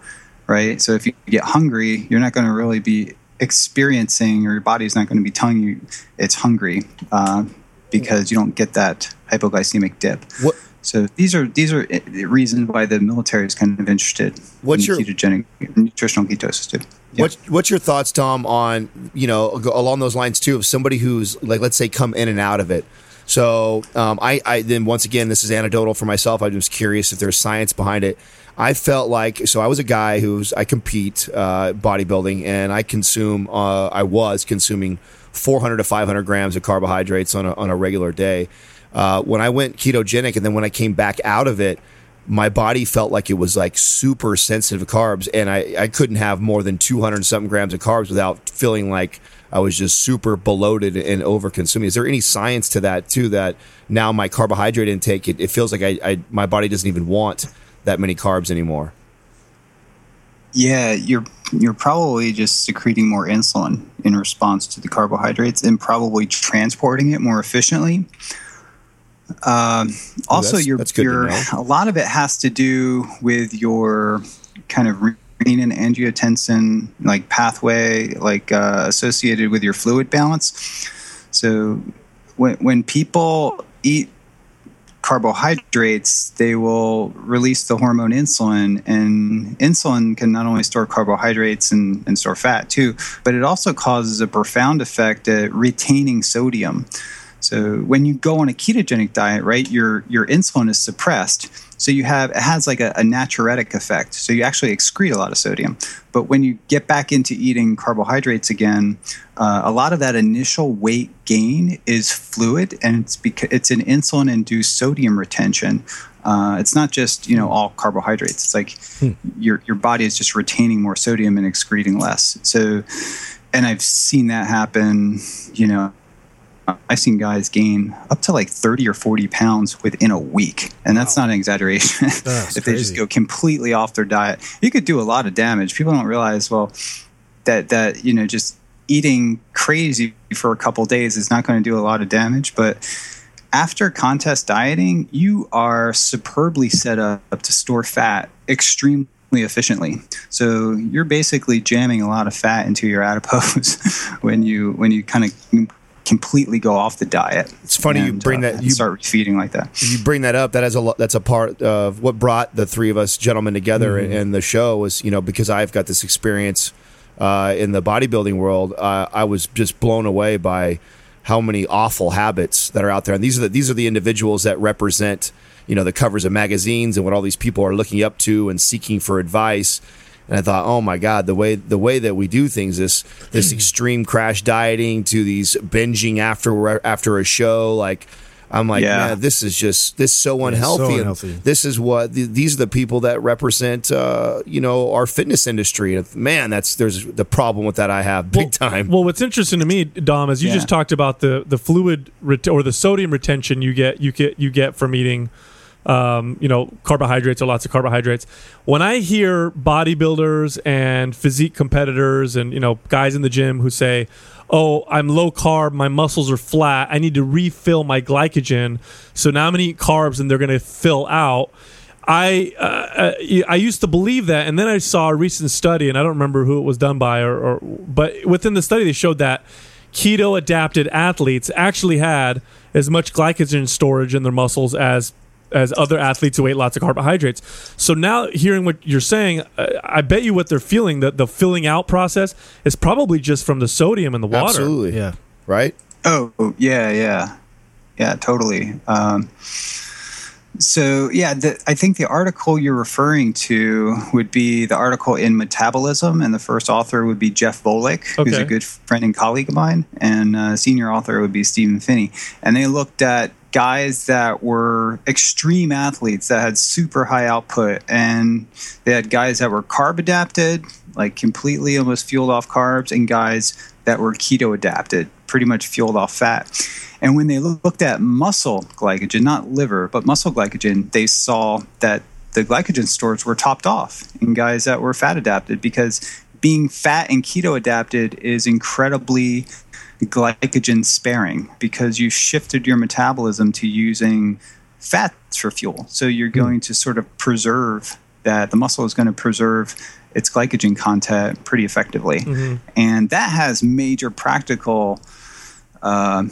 right? So if you get hungry, you're not going to really be experiencing, or your body's not going to be telling you it's hungry uh, because you don't get that hypoglycemic dip. What? So these are these are eh, reasons why the military is kind of interested what's in your, ketogenic nutritional ketosis too. Yeah. What's what's your thoughts, Dom, on you know along those lines too of somebody who's like let's say come in and out of it. So um, I, I then once again this is anecdotal for myself. I'm just curious if there's science behind it. I felt like so I was a guy who's I compete uh, bodybuilding and I consume uh, I was consuming 400 to 500 grams of carbohydrates on a, on a regular day. Uh, when I went ketogenic and then when I came back out of it, my body felt like it was like super sensitive carbs, and I, I couldn't have more than 200 something grams of carbs without feeling like I was just super bloated and over consuming. Is there any science to that too? That now my carbohydrate intake, it, it feels like I, I my body doesn't even want that many carbs anymore. Yeah, you're you're probably just secreting more insulin in response to the carbohydrates and probably transporting it more efficiently. Um, also, your your a lot of it has to do with your kind of renin angiotensin like pathway, like uh, associated with your fluid balance. So when when people eat carbohydrates, they will release the hormone insulin, and insulin can not only store carbohydrates and, and store fat too, but it also causes a profound effect at retaining sodium. So when you go on a ketogenic diet, right, your your insulin is suppressed. So you have it has like a, a natriuretic effect. So you actually excrete a lot of sodium. But when you get back into eating carbohydrates again, uh, a lot of that initial weight gain is fluid, and it's because it's an insulin induced sodium retention. Uh, it's not just you know all carbohydrates. It's like hmm. your your body is just retaining more sodium and excreting less. So, and I've seen that happen. You know, I've seen guys gain up to like 30 or 40 pounds within a week. And that's wow. not an exaggeration. if they just go completely off their diet, you could do a lot of damage. People don't realize, well, that, that, you know, just eating crazy for a couple days is not going to do a lot of damage. But after contest dieting, you are superbly set up to store fat extremely efficiently. So you're basically jamming a lot of fat into your adipose when you when you kind of completely go off the diet. It's funny and, you bring uh, that you start feeding like that. You bring that up. That has a that's a part of what brought the three of us gentlemen together mm-hmm. in the show was you know because I've got this experience uh, in the bodybuilding world. Uh, I was just blown away by how many awful habits that are out there, and these are the, these are the individuals that represent you know the covers of magazines and what all these people are looking up to and seeking for advice and I thought, oh my god, the way the way that we do things, this this extreme crash dieting to these binging after after a show, like I'm like, yeah. man, this is just this is so unhealthy. So unhealthy. This is what these are the people that represent, uh, you know, our fitness industry. Man, that's there's the problem with that I have big well, time. Well, what's interesting to me, Dom, is you yeah. just talked about the the fluid ret- or the sodium retention you get you get you get from eating. Um, you know, carbohydrates or lots of carbohydrates. When I hear bodybuilders and physique competitors and you know guys in the gym who say, oh, I'm low carb, my muscles are flat, I need to refill my glycogen. So now I'm going to eat carbs and they're going to fill out. I uh, uh I used to believe that, and then I saw a recent study, and I don't remember who it was done by, or, or but within the study they showed that keto adapted athletes actually had as much glycogen storage in their muscles as as other athletes who ate lots of carbohydrates. So now hearing what you're saying, uh, I bet you what they're feeling that the filling out process is probably just from the sodium in the water. Absolutely. Yeah. Right? Oh, yeah, yeah. Yeah, totally. Um, so, yeah, the, I think the article you're referring to would be the article in Metabolism, and the first author would be Jeff Volek, okay. who's a good friend and colleague of mine, and uh, senior author would be Stephen Phinney, And they looked at guys that were extreme athletes that had super high output and they had guys that were carb adapted like completely almost fueled off carbs and guys that were keto adapted pretty much fueled off fat. And when they looked at muscle glycogen not liver but muscle glycogen they saw that the glycogen stores were topped off in guys that were fat adapted because being fat and keto adapted is incredibly glycogen sparing because you shifted your metabolism to using fats for fuel. So you're hmm. going to sort of preserve that the muscle is going to preserve its glycogen content pretty effectively. Mm-hmm. And that has major practical uh,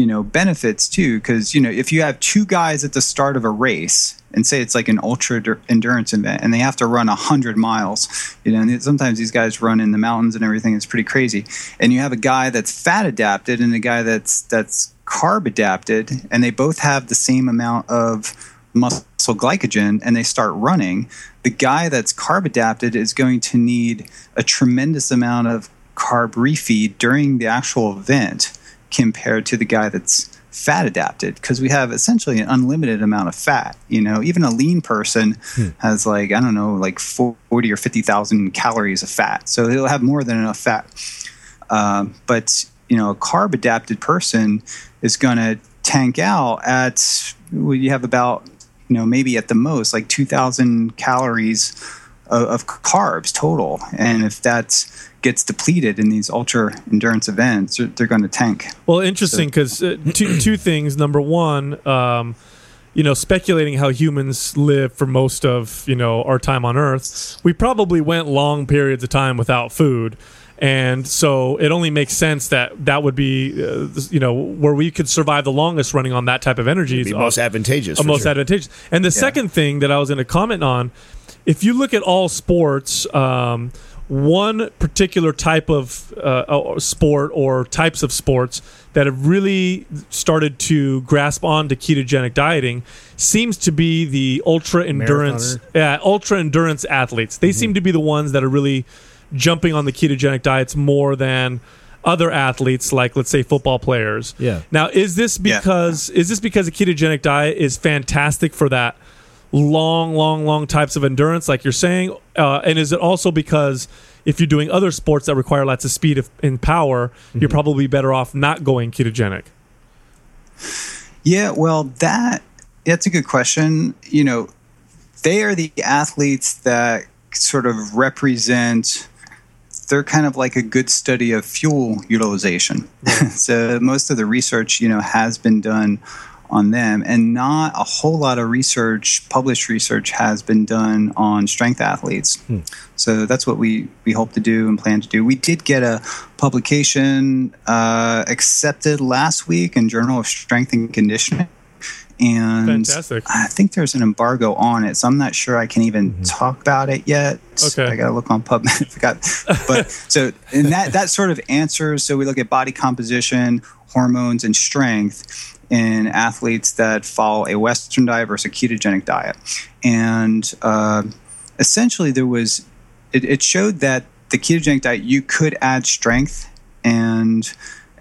you know benefits too because you know if you have two guys at the start of a race and say it's like an ultra endurance event and they have to run 100 miles you know and sometimes these guys run in the mountains and everything it's pretty crazy. And you have a guy that's fat adapted and a guy that's that's carb adapted and they both have the same amount of muscle glycogen and they start running the guy that's carb adapted is going to need a tremendous amount of carb refeed during the actual event compared to the guy that's fat adapted because we have essentially an unlimited amount of fat. You know, even a lean person hmm. has like I don't know, like forty or fifty thousand calories of fat, so they'll have more than enough fat. Um, but you know, a carb adapted person is going to tank out at well, you have about you know maybe at the most like two thousand calories of, of carbs total, and if that's gets depleted in these ultra endurance events, they're, they're going to tank. Well, interesting because so. uh, two two things. Number one, um, you know, speculating how humans live for most of you know our time on Earth, we probably went long periods of time without food. And so it only makes sense that that would be, uh, you know, where we could survive the longest running on that type of energy. Is most advantageous. Uh, most sure. advantageous. And the yeah. second thing that I was going to comment on, if you look at all sports, um, one particular type of uh, sport or types of sports that have really started to grasp on to ketogenic dieting seems to be the ultra endurance yeah, ultra endurance athletes. They mm-hmm. seem to be the ones that are really jumping on the ketogenic diets more than other athletes like let's say football players. Yeah. Now is this because yeah. is this because a ketogenic diet is fantastic for that long, long, long types of endurance, like you're saying? Uh, and is it also because if you're doing other sports that require lots of speed and power, mm-hmm. you're probably better off not going ketogenic? Yeah, well, that that's a good question. You know, they are the athletes that sort of represent they're kind of like a good study of fuel utilization. so most of the research, you know, has been done on them, and not a whole lot of research, published research, has been done on strength athletes. Hmm. So that's what we we hope to do and plan to do. We did get a publication uh, accepted last week in Journal of Strength and Conditioning. And Fantastic. I think there's an embargo on it, so I'm not sure I can even mm-hmm. talk about it yet. Okay, I gotta look on PubMed. Forgot, but so and that that sort of answers. So we look at body composition, hormones, and strength, in athletes that follow a Western diet versus a ketogenic diet. And uh, essentially, there was it, it, showed that the ketogenic diet you could add strength and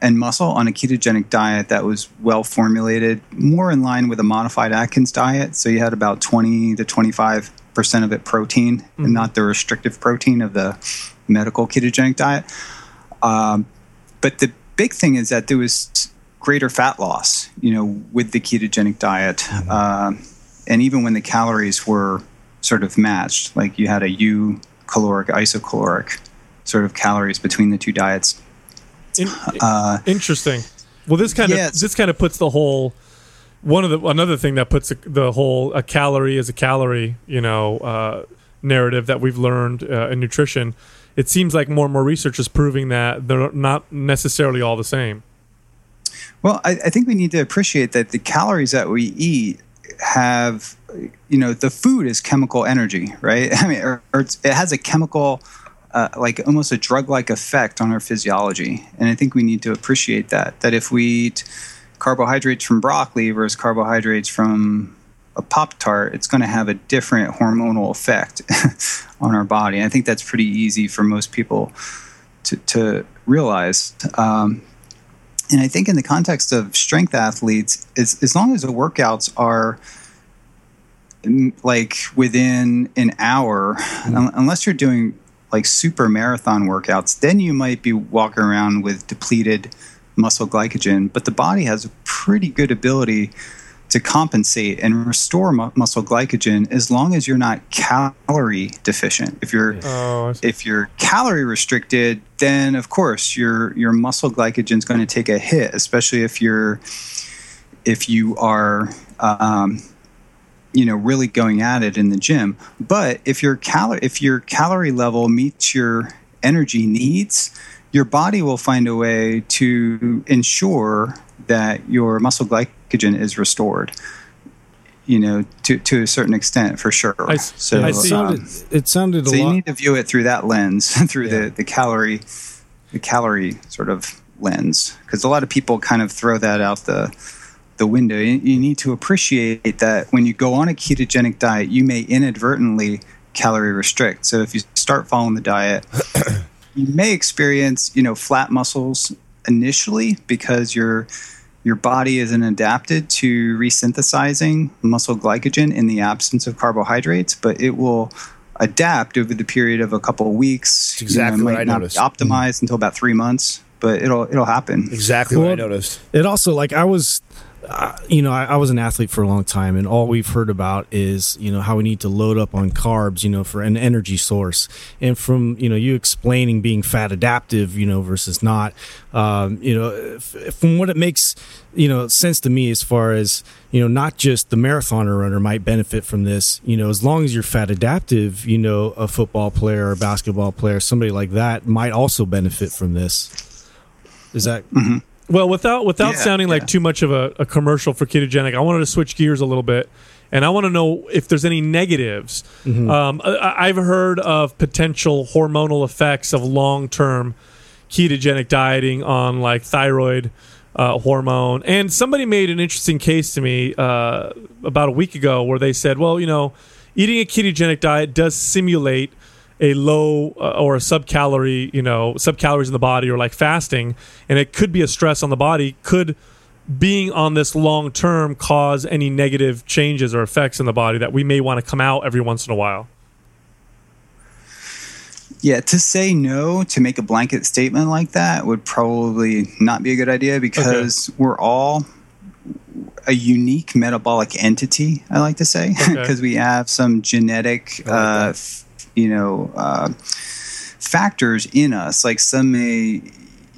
and muscle on a ketogenic diet that was well formulated, more in line with a modified Atkins diet. So you had about 20 to 25 percent of it protein, mm-hmm. and not the restrictive protein of the medical ketogenic diet. Um, but the big thing is that there was greater fat loss, you know, with the ketogenic diet, mm-hmm. uh, and even when the calories were sort of matched, like you had a U caloric, isocaloric sort of calories between the two diets. In, uh, interesting. Well, this kind yeah, of this kind of puts the whole one of the another thing that puts the whole a calorie as a calorie, you know, uh, narrative that we've learned uh, in nutrition. It seems like more and more research is proving that they're not necessarily all the same. Well, I, I think we need to appreciate that the calories that we eat have, you know, the food is chemical energy, right? I mean, or, or it has a chemical uh, like almost a drug like effect on our physiology. And I think we need to appreciate that. That if we eat carbohydrates from broccoli versus carbohydrates from a Pop Tart, it's going to have a different hormonal effect on our body. I think that's pretty easy for most people to, to realize. Um, and I think in the context of strength athletes, as, as long as the workouts are mm, like within an hour, mm-hmm. unless you're doing like super marathon workouts, then you might be walking around with depleted muscle glycogen. But the body has a pretty good ability to compensate and restore mu- muscle glycogen as long as you're not calorie deficient. If you're oh, if you're calorie restricted, then of course your your muscle glycogen is going to take a hit, especially if you're if you are um, you know really going at it in the gym. But if your calorie if your calorie level meets your energy needs your body will find a way to ensure that your muscle glycogen is restored you know to to a certain extent for sure I, so I see. Um, it sounded so you lot. need to view it through that lens through yeah. the the calorie the calorie sort of lens because a lot of people kind of throw that out the the window. You need to appreciate that when you go on a ketogenic diet, you may inadvertently calorie restrict. So if you start following the diet, you may experience, you know, flat muscles initially because your your body isn't adapted to resynthesizing muscle glycogen in the absence of carbohydrates, but it will adapt over the period of a couple of weeks. That's exactly you know, it might what I noticed. Optimized mm-hmm. until about three months, but it'll it'll happen. Exactly well, what I noticed. It also like I was uh, you know, I, I, was an athlete for a long time, and all we've heard about is you know how we need to load up on carbs, you know, for an energy source. And from you know you explaining being fat adaptive, you know, versus not, um, you know, from what it makes you know sense to me as far as you know not just the marathoner runner might benefit from this. You know, as long as you're fat adaptive, you know, a football player or a basketball player, somebody like that might also benefit from this. Is that? Mm-hmm. Well, without without yeah, sounding yeah. like too much of a, a, commercial for ketogenic, I wanted to switch gears a little bit, and I want to know if there's any negatives. Mm-hmm. Um, I, have heard of potential hormonal effects of long term ketogenic dieting on like thyroid uh, hormone, and somebody made an interesting case to me uh, about a week ago where they said, well, you know, eating a ketogenic diet does simulate a low uh, or a subcalorie, you know, subcalories in the body or like fasting, and it could be a stress on the body, could being on this long term cause any negative changes or effects in the body that we may want to come out every once in a while? Yeah, to say no to make a blanket statement like that would probably not be a good idea because okay. we're all a unique metabolic entity, I like to say, because okay. we have some genetic uh, you know uh, factors in us. Like some may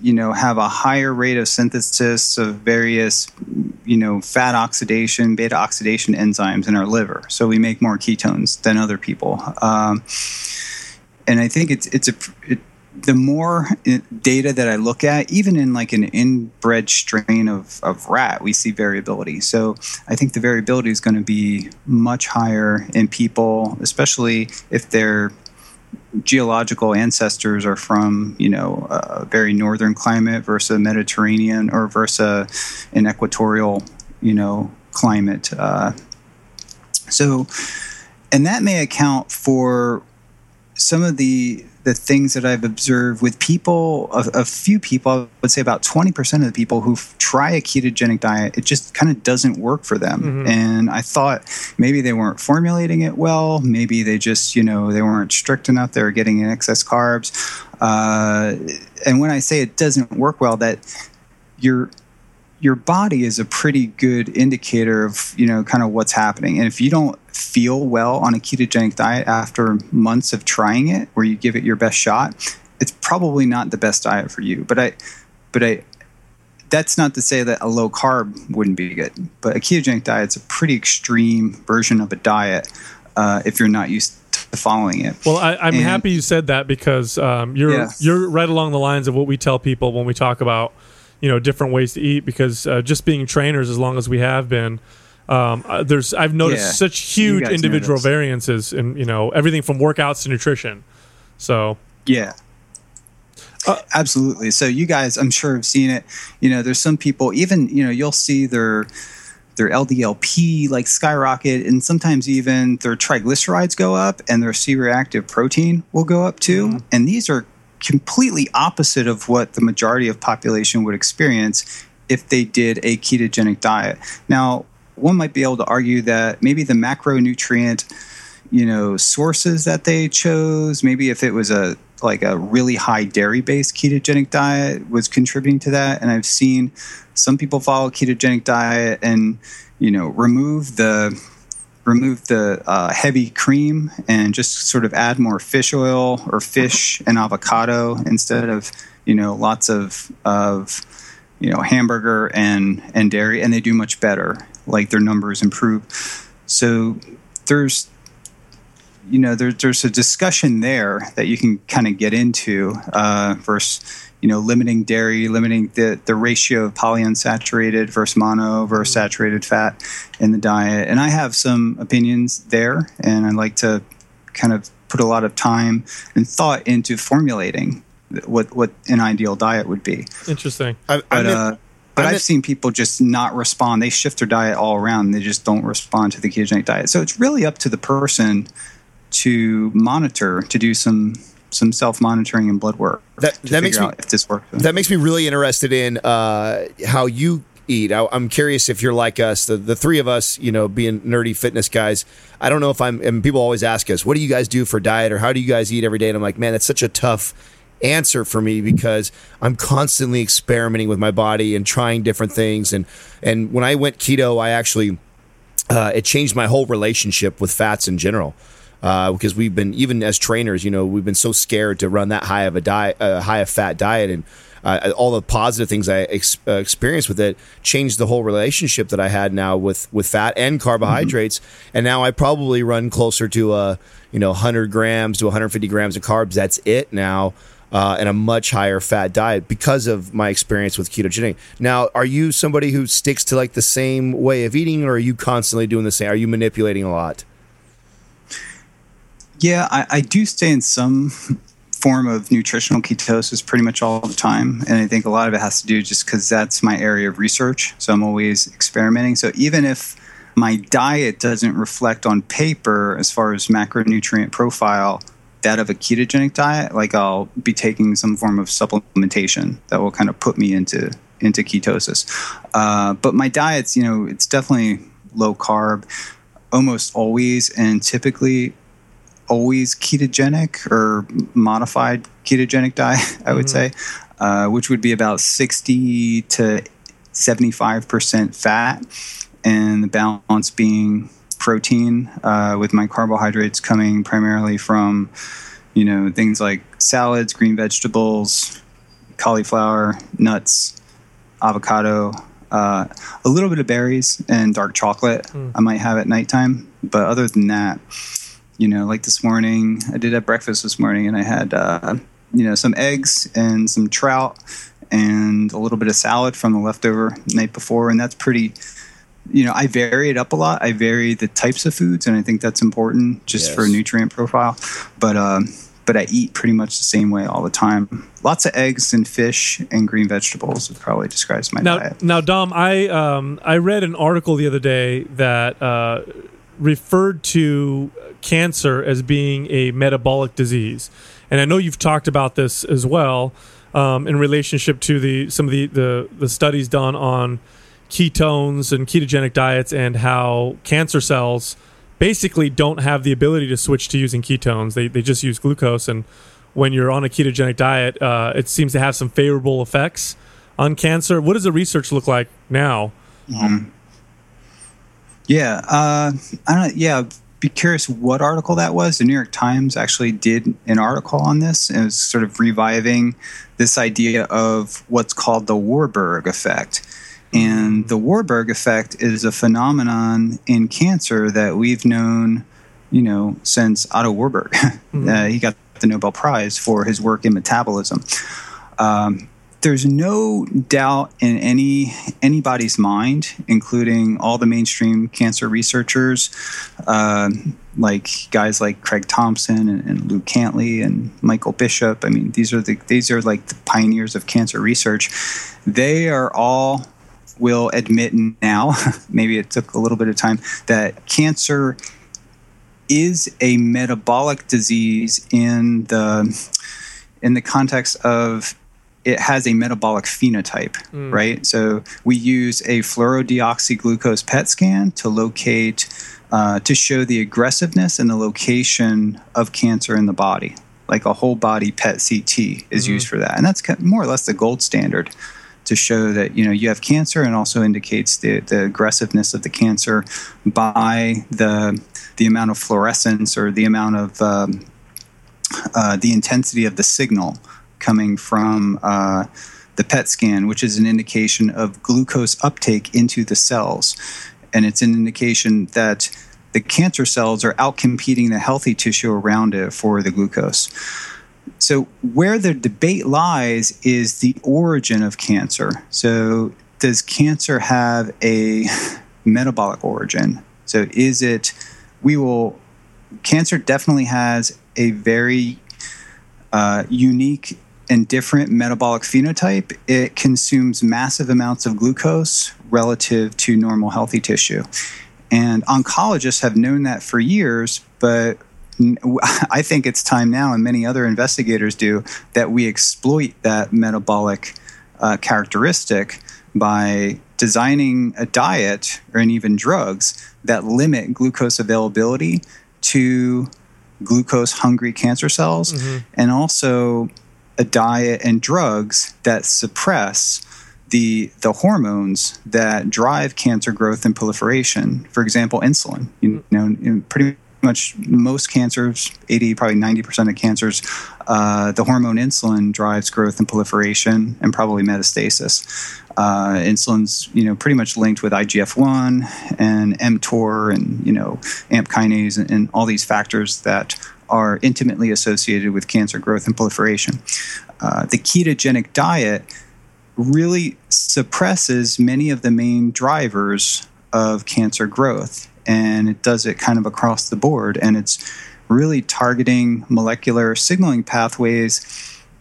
you know have a higher rate of synthesis of various you know fat oxidation beta oxidation enzymes in our liver so we make more ketones than other people um, and i think it's it's a it, the more data that I look at, even in like an inbred strain of, of rat, we see variability. So I think the variability is going to be much higher in people, especially if their geological ancestors are from, you know, a very northern climate versus a Mediterranean or versus an equatorial, you know, climate. Uh, so, and that may account for some of the the things that I've observed with people, a, a few people, I would say about 20% of the people who try a ketogenic diet, it just kind of doesn't work for them. Mm-hmm. And I thought maybe they weren't formulating it well. Maybe they just, you know, they weren't strict enough. They were getting in excess carbs. Uh, and when I say it doesn't work well, that you're your body is a pretty good indicator of you know kind of what's happening and if you don't feel well on a ketogenic diet after months of trying it where you give it your best shot it's probably not the best diet for you but i but i that's not to say that a low carb wouldn't be good but a ketogenic diet is a pretty extreme version of a diet uh, if you're not used to following it well I, am happy you said that because um, you're yeah. you're right along the lines of what we tell people when we talk about you know different ways to eat because uh, just being trainers as long as we have been um, uh, there's I've noticed yeah, such huge individual variances in you know everything from workouts to nutrition so yeah uh, absolutely so you guys i'm sure have seen it you know there's some people even you know you'll see their their LDLP like skyrocket, and sometimes even their triglycerides go up, and their C-reactive protein will go up too. Mm. And these are completely opposite of what the majority of population would experience if they did a ketogenic diet. Now, one might be able to argue that maybe the macronutrient, you know, sources that they chose, maybe if it was a like a really high dairy based ketogenic diet was contributing to that. And I've seen some people follow a ketogenic diet and, you know, remove the remove the uh, heavy cream and just sort of add more fish oil or fish and avocado instead of you know lots of of you know hamburger and and dairy and they do much better like their numbers improve so there's you know there, there's a discussion there that you can kind of get into uh, versus you know, limiting dairy, limiting the, the ratio of polyunsaturated versus mono versus mm-hmm. saturated fat in the diet. And I have some opinions there, and I like to kind of put a lot of time and thought into formulating what what an ideal diet would be. Interesting. I, but, uh, but I've seen people just not respond. They shift their diet all around. They just don't respond to the ketogenic diet. So it's really up to the person to monitor, to do some some self monitoring and blood work. That that makes me if this works. That makes me really interested in uh, how you eat. I, am curious if you're like us, the, the three of us, you know, being nerdy fitness guys. I don't know if I'm. And people always ask us, "What do you guys do for diet?" or "How do you guys eat every day?" And I'm like, man, that's such a tough answer for me because I'm constantly experimenting with my body and trying different things. And and when I went keto, I actually uh, it changed my whole relationship with fats in general uh, because we've been even as trainers, you know, we've been so scared to run that high of a diet, uh, high of fat diet, and uh, all the positive things I ex- uh, experienced with it changed the whole relationship that I had now with with fat and carbohydrates. Mm-hmm. And now I probably run closer to a you know 100 grams to 150 grams of carbs. That's it now. Uh, and a much higher fat diet because of my experience with ketogenic. Now, are you somebody who sticks to like the same way of eating, or are you constantly doing the same? Are you manipulating a lot? Yeah, I, I do stay in some form of nutritional ketosis pretty much all the time. And I think a lot of it has to do just because that's my area of research. So I'm always experimenting. So even if my diet doesn't reflect on paper as far as macronutrient profile that of a ketogenic diet, like I'll be taking some form of supplementation that will kind of put me into into ketosis. Uh, but my diet's, you know, it's definitely low carb almost always and typically always ketogenic or modified ketogenic diet, I would mm-hmm. say, uh, which would be about 60 to 75% fat, and the balance being protein, uh, with my carbohydrates coming primarily from, you know, things like salads, green vegetables, cauliflower, nuts, avocado, uh, a little bit of berries and dark chocolate mm. I might have at nighttime. But other than that, you know, like this morning, I did have breakfast this morning and I had, uh, you know, some eggs and some trout and a little bit of salad from the leftover night before. And that's pretty, you know, I vary it up a lot. I vary the types of foods, and I think that's important just yes. for a nutrient profile. But, uh, but I eat pretty much the same way all the time. Lots of eggs and fish and green vegetables would probably describes my now, diet. Now, Dom, I um, I read an article the other day that uh, referred to cancer as being a metabolic disease. And I know you've talked about this as well um, in relationship to the some of the, the, the studies done on ketones and ketogenic diets and how cancer cells basically don't have the ability to switch to using ketones. They, they just use glucose. And when you're on a ketogenic diet, uh, it seems to have some favorable effects on cancer. What does the research look like now? Mm-hmm. Yeah, uh, I don't. Yeah, be curious what article that was. The New York Times actually did an article on this, and it was sort of reviving this idea of what's called the Warburg effect. And the Warburg effect is a phenomenon in cancer that we've known, you know, since Otto Warburg. Mm-hmm. Uh, he got the Nobel Prize for his work in metabolism. Um, there's no doubt in any anybody's mind, including all the mainstream cancer researchers, uh, like guys like Craig Thompson and, and Lew Cantley and Michael Bishop. I mean, these are the these are like the pioneers of cancer research. They are all will admit now, maybe it took a little bit of time, that cancer is a metabolic disease in the in the context of it has a metabolic phenotype, mm. right? So we use a fluorodeoxyglucose PET scan to locate, uh, to show the aggressiveness and the location of cancer in the body. Like a whole body PET CT is mm-hmm. used for that, and that's more or less the gold standard to show that you know you have cancer, and also indicates the, the aggressiveness of the cancer by the the amount of fluorescence or the amount of um, uh, the intensity of the signal coming from uh, the PET scan, which is an indication of glucose uptake into the cells. And it's an indication that the cancer cells are outcompeting the healthy tissue around it for the glucose. So, where the debate lies is the origin of cancer. So, does cancer have a metabolic origin? So, is it, we will, cancer definitely has a very uh, unique and different metabolic phenotype, it consumes massive amounts of glucose relative to normal healthy tissue. And oncologists have known that for years, but I think it's time now, and many other investigators do, that we exploit that metabolic uh, characteristic by designing a diet or and even drugs that limit glucose availability to glucose hungry cancer cells mm-hmm. and also a diet and drugs that suppress the the hormones that drive cancer growth and proliferation. For example, insulin. You know, pretty much most cancers, 80, probably 90% of cancers, uh, the hormone insulin drives growth and proliferation and probably metastasis. Uh, insulin's, you know, pretty much linked with IGF-1 and mTOR and, you know, AMP kinase and, and all these factors that are intimately associated with cancer growth and proliferation. Uh, the ketogenic diet really suppresses many of the main drivers of cancer growth, and it does it kind of across the board. And it's really targeting molecular signaling pathways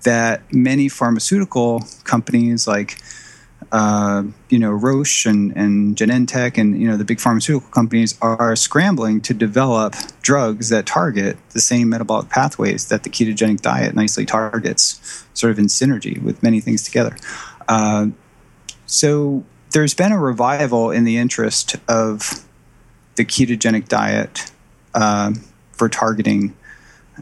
that many pharmaceutical companies like uh, you know, Roche and, and Genentech and, you know, the big pharmaceutical companies are scrambling to develop drugs that target the same metabolic pathways that the ketogenic diet nicely targets, sort of in synergy with many things together. Uh, so there's been a revival in the interest of the ketogenic diet uh, for targeting,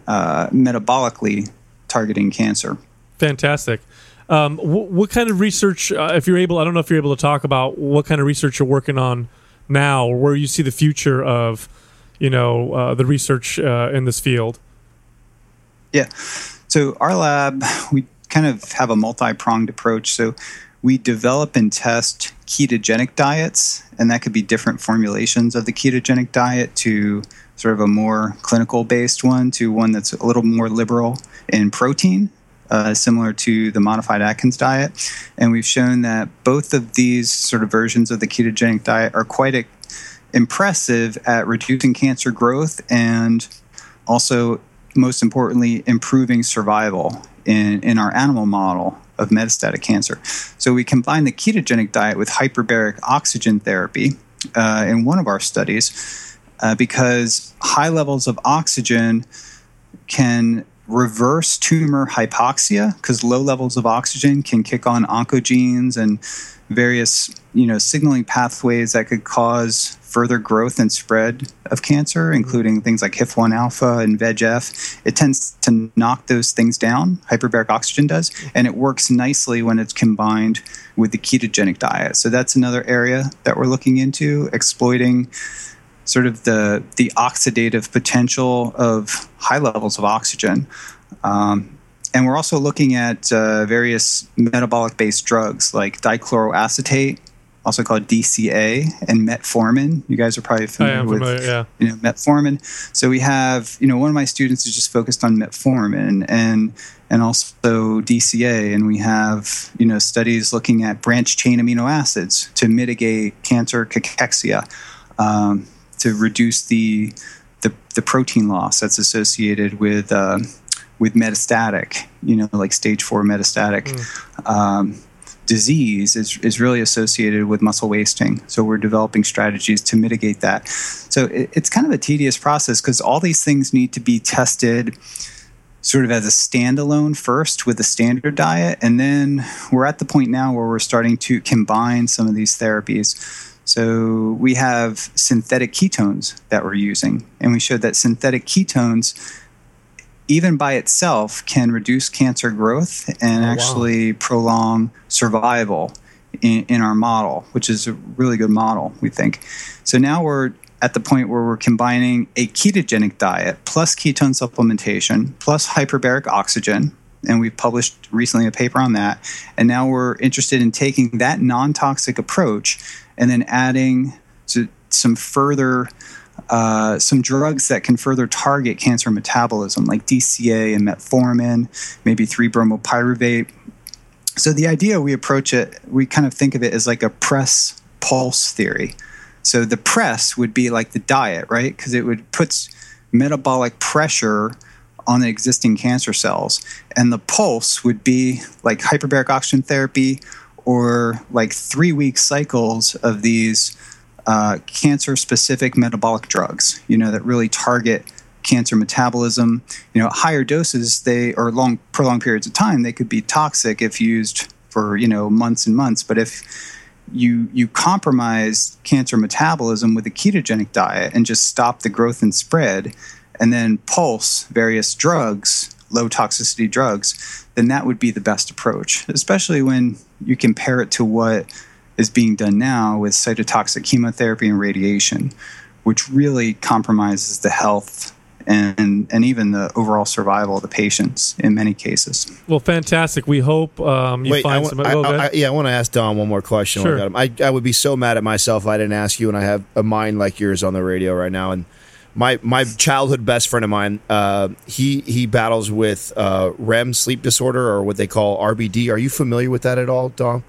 uh, metabolically targeting cancer. Fantastic. Um, wh- what kind of research, uh, if you're able, I don't know if you're able to talk about what kind of research you're working on now, or where you see the future of, you know, uh, the research uh, in this field. Yeah. So our lab, we kind of have a multi-pronged approach. So we develop and test ketogenic diets, and that could be different formulations of the ketogenic diet to sort of a more clinical based one to one that's a little more liberal in protein uh, similar to the modified Atkins diet. And we've shown that both of these sort of versions of the ketogenic diet are quite a, impressive at reducing cancer growth and also, most importantly, improving survival in, in our animal model of metastatic cancer. So we combine the ketogenic diet with hyperbaric oxygen therapy uh, in one of our studies. uh, because high levels of oxygen can reverse tumor hypoxia because low levels of oxygen can kick on oncogenes and various you know signaling pathways that could cause further growth and spread of cancer, including things like HIF1 alpha and VEGF. It tends to knock those things down, hyperbaric oxygen does, and it works nicely when it's combined with the ketogenic diet. So that's another area that we're looking into, exploiting sort of the, the oxidative potential of high levels of oxygen. Um, and we're also looking at uh, various metabolic based drugs like dichloroacetate also called DCA, and metformin. You guys are probably familiar with familiar, yeah. you know, metformin. So we have, you know, one of my students is just focused on metformin and and also DCA, and we have, you know, studies looking at branched chain amino acids to mitigate cancer cachexia, um, to reduce the, the the protein loss that's associated with. Uh, with metastatic, you know, like stage four metastatic mm. um, disease is, is really associated with muscle wasting. So we're developing strategies to mitigate that. So it, it's kind of a tedious process because all these things need to be tested sort of as a standalone first with the standard diet. And then we're at the point now where we're starting to combine some of these therapies. So we have synthetic ketones that we're using, and we showed that synthetic ketones even by itself can reduce cancer growth and oh, actually wow. prolong survival in, in, our model, which is a really good model, we think. So now we're at the point where we're combining a ketogenic diet plus ketone supplementation plus hyperbaric oxygen. And we've published recently a paper on that. And now we're interested in taking that non toxic approach and then adding some further uh, some drugs that can further target cancer metabolism, like DCA and metformin, maybe 3 bromopyruvate. So the idea we approach it, we kind of think of it as like a press pulse theory. So the press would be like the diet, right? Because it would put metabolic pressure on the existing cancer cells. And the pulse would be like hyperbaric oxygen therapy or like three week cycles of these uh, cancer specific metabolic drugs, you know, that really target cancer metabolism. You know, higher doses, they or long prolonged periods of time, they could be toxic if used for you know months and months. But if you you compromise cancer metabolism with a ketogenic diet and just stop the growth and spread, and then pulse various drugs, low toxicity drugs, then that would be the best approach. Especially when you compare it to what is being done now with cytotoxic chemotherapy and radiation, which really compromises the health and and even the overall survival of the patients in many cases. Well, fantastic. We hope um, you Wait, find I, some. I, I, yeah, I want to ask Dom one more question. Sure. I, I would be so mad at myself if I didn't ask you, and I have a mind like yours on the radio right now. And my my childhood best friend of mine, uh, he he battles with uh, REM sleep disorder or what they call RBD. Are you familiar with that at all, Dom?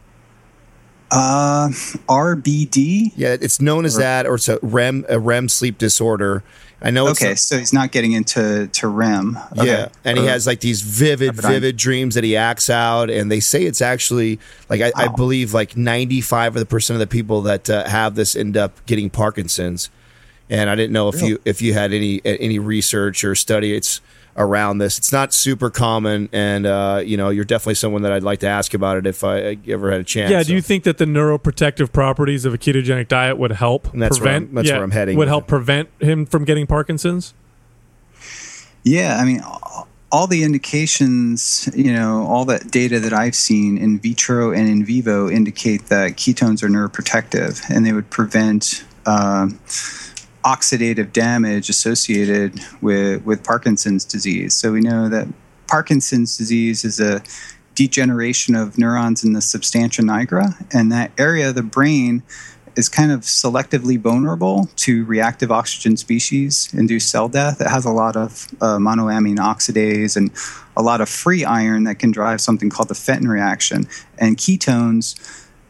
Uh, RBD. Yeah, it's known as that, or it's a REM a REM sleep disorder. I know. Okay, so he's not getting into to REM. Okay. Yeah, and he has like these vivid, vivid dreams that he acts out, and they say it's actually like I, I believe like ninety five of the percent of the people that uh, have this end up getting Parkinson's. And I didn't know if really? you if you had any any research or study. It's around this. It's not super common, and uh, you know, you're definitely someone that I'd like to ask about it if I ever had a chance. Yeah. Do you think that the neuroprotective properties of a ketogenic diet would help and that's prevent? Where that's yeah, where I'm heading. Would help prevent him from getting Parkinson's. Yeah, I mean, all the indications, you know, all that data that I've seen in vitro and in vivo indicate that ketones are neuroprotective, and they would prevent. Uh, oxidative damage associated with, with Parkinson's disease. So we know that Parkinson's disease is a degeneration of neurons in the substantia nigra, and that area of the brain is kind of selectively vulnerable to reactive oxygen species induced cell death. It has a lot of uh, monoamine oxidase and a lot of free iron that can drive something called the Fenton reaction. And ketones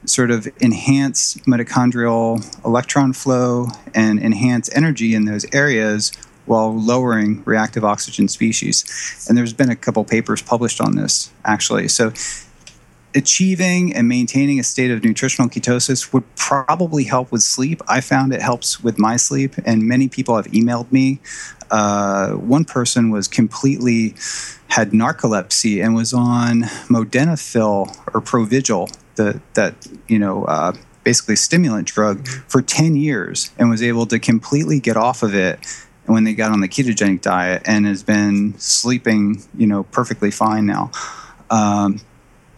sort of enhance mitochondrial electron flow and enhance energy in those areas while lowering reactive oxygen species. And there's been a couple papers published on this actually. So achieving and maintaining a state of nutritional ketosis would probably help with sleep. I found it helps with my sleep, and many people have emailed me. Uh, one person was completely had narcolepsy and was on modafinil or Provigil, the, that you know uh, basically stimulant drug for 10 years and was able to completely get off of it when they got on the ketogenic diet and has been sleeping you know perfectly fine now um,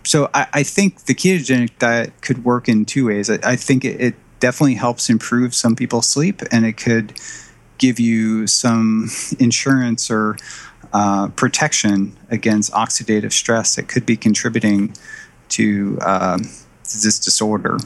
so I, I, think the ketogenic diet could work in two ways. I, I think it, it, definitely helps improve some people's sleep, and it could give you some insurance or uh, protection against oxidative stress that could be contributing to uh, this disorder.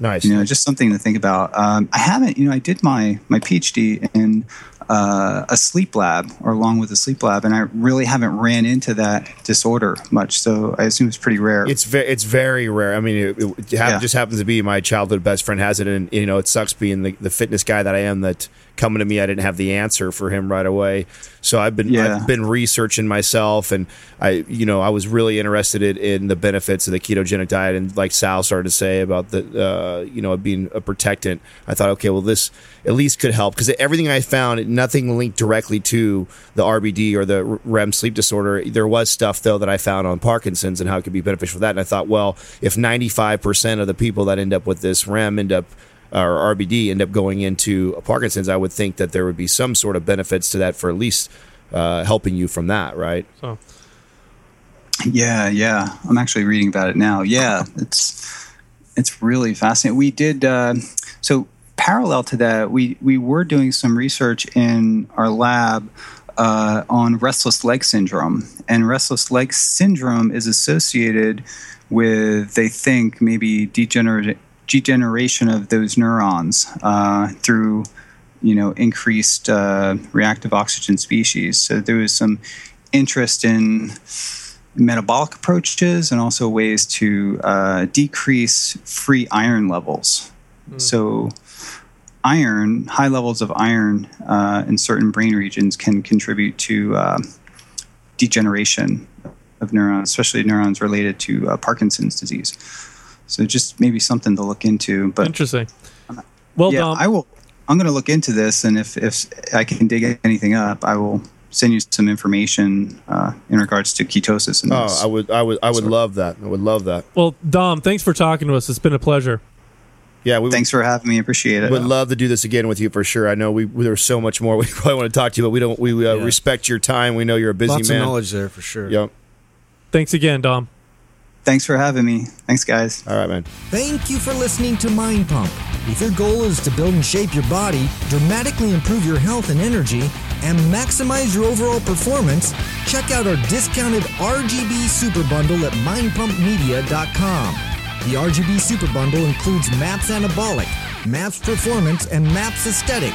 Nice. You know, just something to think about. Um, I haven't, you know, I did my my PhD in uh, a sleep lab or along with a sleep lab, and I really haven't ran into that disorder much. So I assume it's pretty rare. It's ve- it's very rare. I mean, it, it yeah. just happens to be my childhood best friend has it, and you know, it sucks being the, the fitness guy that I am that coming to me, I didn't have the answer for him right away. So I've been yeah. I've been researching myself, and I you know I was really interested in, in, the benefits of the ketogenic diet, and like Sal started to say about the uh, you know being a protectant. I thought, okay, well this at least could help because everything I found, nothing linked directly to the RBD or the REM sleep disorder. There was stuff though that I found on Parkinson's and how it could be beneficial for that. And I thought, well, if ninety five percent of the people that end up with this REM end up or RBD end up going into Parkinson's, I would think that there would be some sort of benefits to that for at least uh, helping you from that, right? So. Yeah, yeah. I'm actually reading about it now. Yeah, it's it's really fascinating. We did uh, so parallel to that. We we were doing some research in our lab uh, on restless leg syndrome, and restless leg syndrome is associated with they think maybe degenerate degeneration of those neurons uh, through you know increased uh, reactive oxygen species. So there was some interest in metabolic approaches and also ways to uh, decrease free iron levels. Mm. So iron, high levels of iron uh, in certain brain regions can contribute to uh, degeneration of neurons, especially neurons related to uh, Parkinson's disease. So just maybe something to look into. But interesting. Well, yeah, I will. I'm going to look into this, and if if I can dig anything up, I will send you some information uh, in regards to ketosis. And oh, I would, I would, I would love that. I would love that. Well, Dom, thanks for talking to us. It's been a pleasure. Yeah, we thanks for having me. Appreciate it. Would love to do this again with you for sure. I know we there's so much more we probably want to talk to you, but we don't. We uh, yeah. respect your time. We know you're a busy Lots man. Of knowledge there for sure. Yep. Thanks again, Dom. Thanks for having me. Thanks, guys. All right, man. Thank you for listening to Mind Pump. If your goal is to build and shape your body, dramatically improve your health and energy, and maximize your overall performance, check out our discounted RGB Super Bundle at mindpumpmedia.com. The RGB Super Bundle includes MAPS Anabolic, MAPS Performance, and MAPS Aesthetic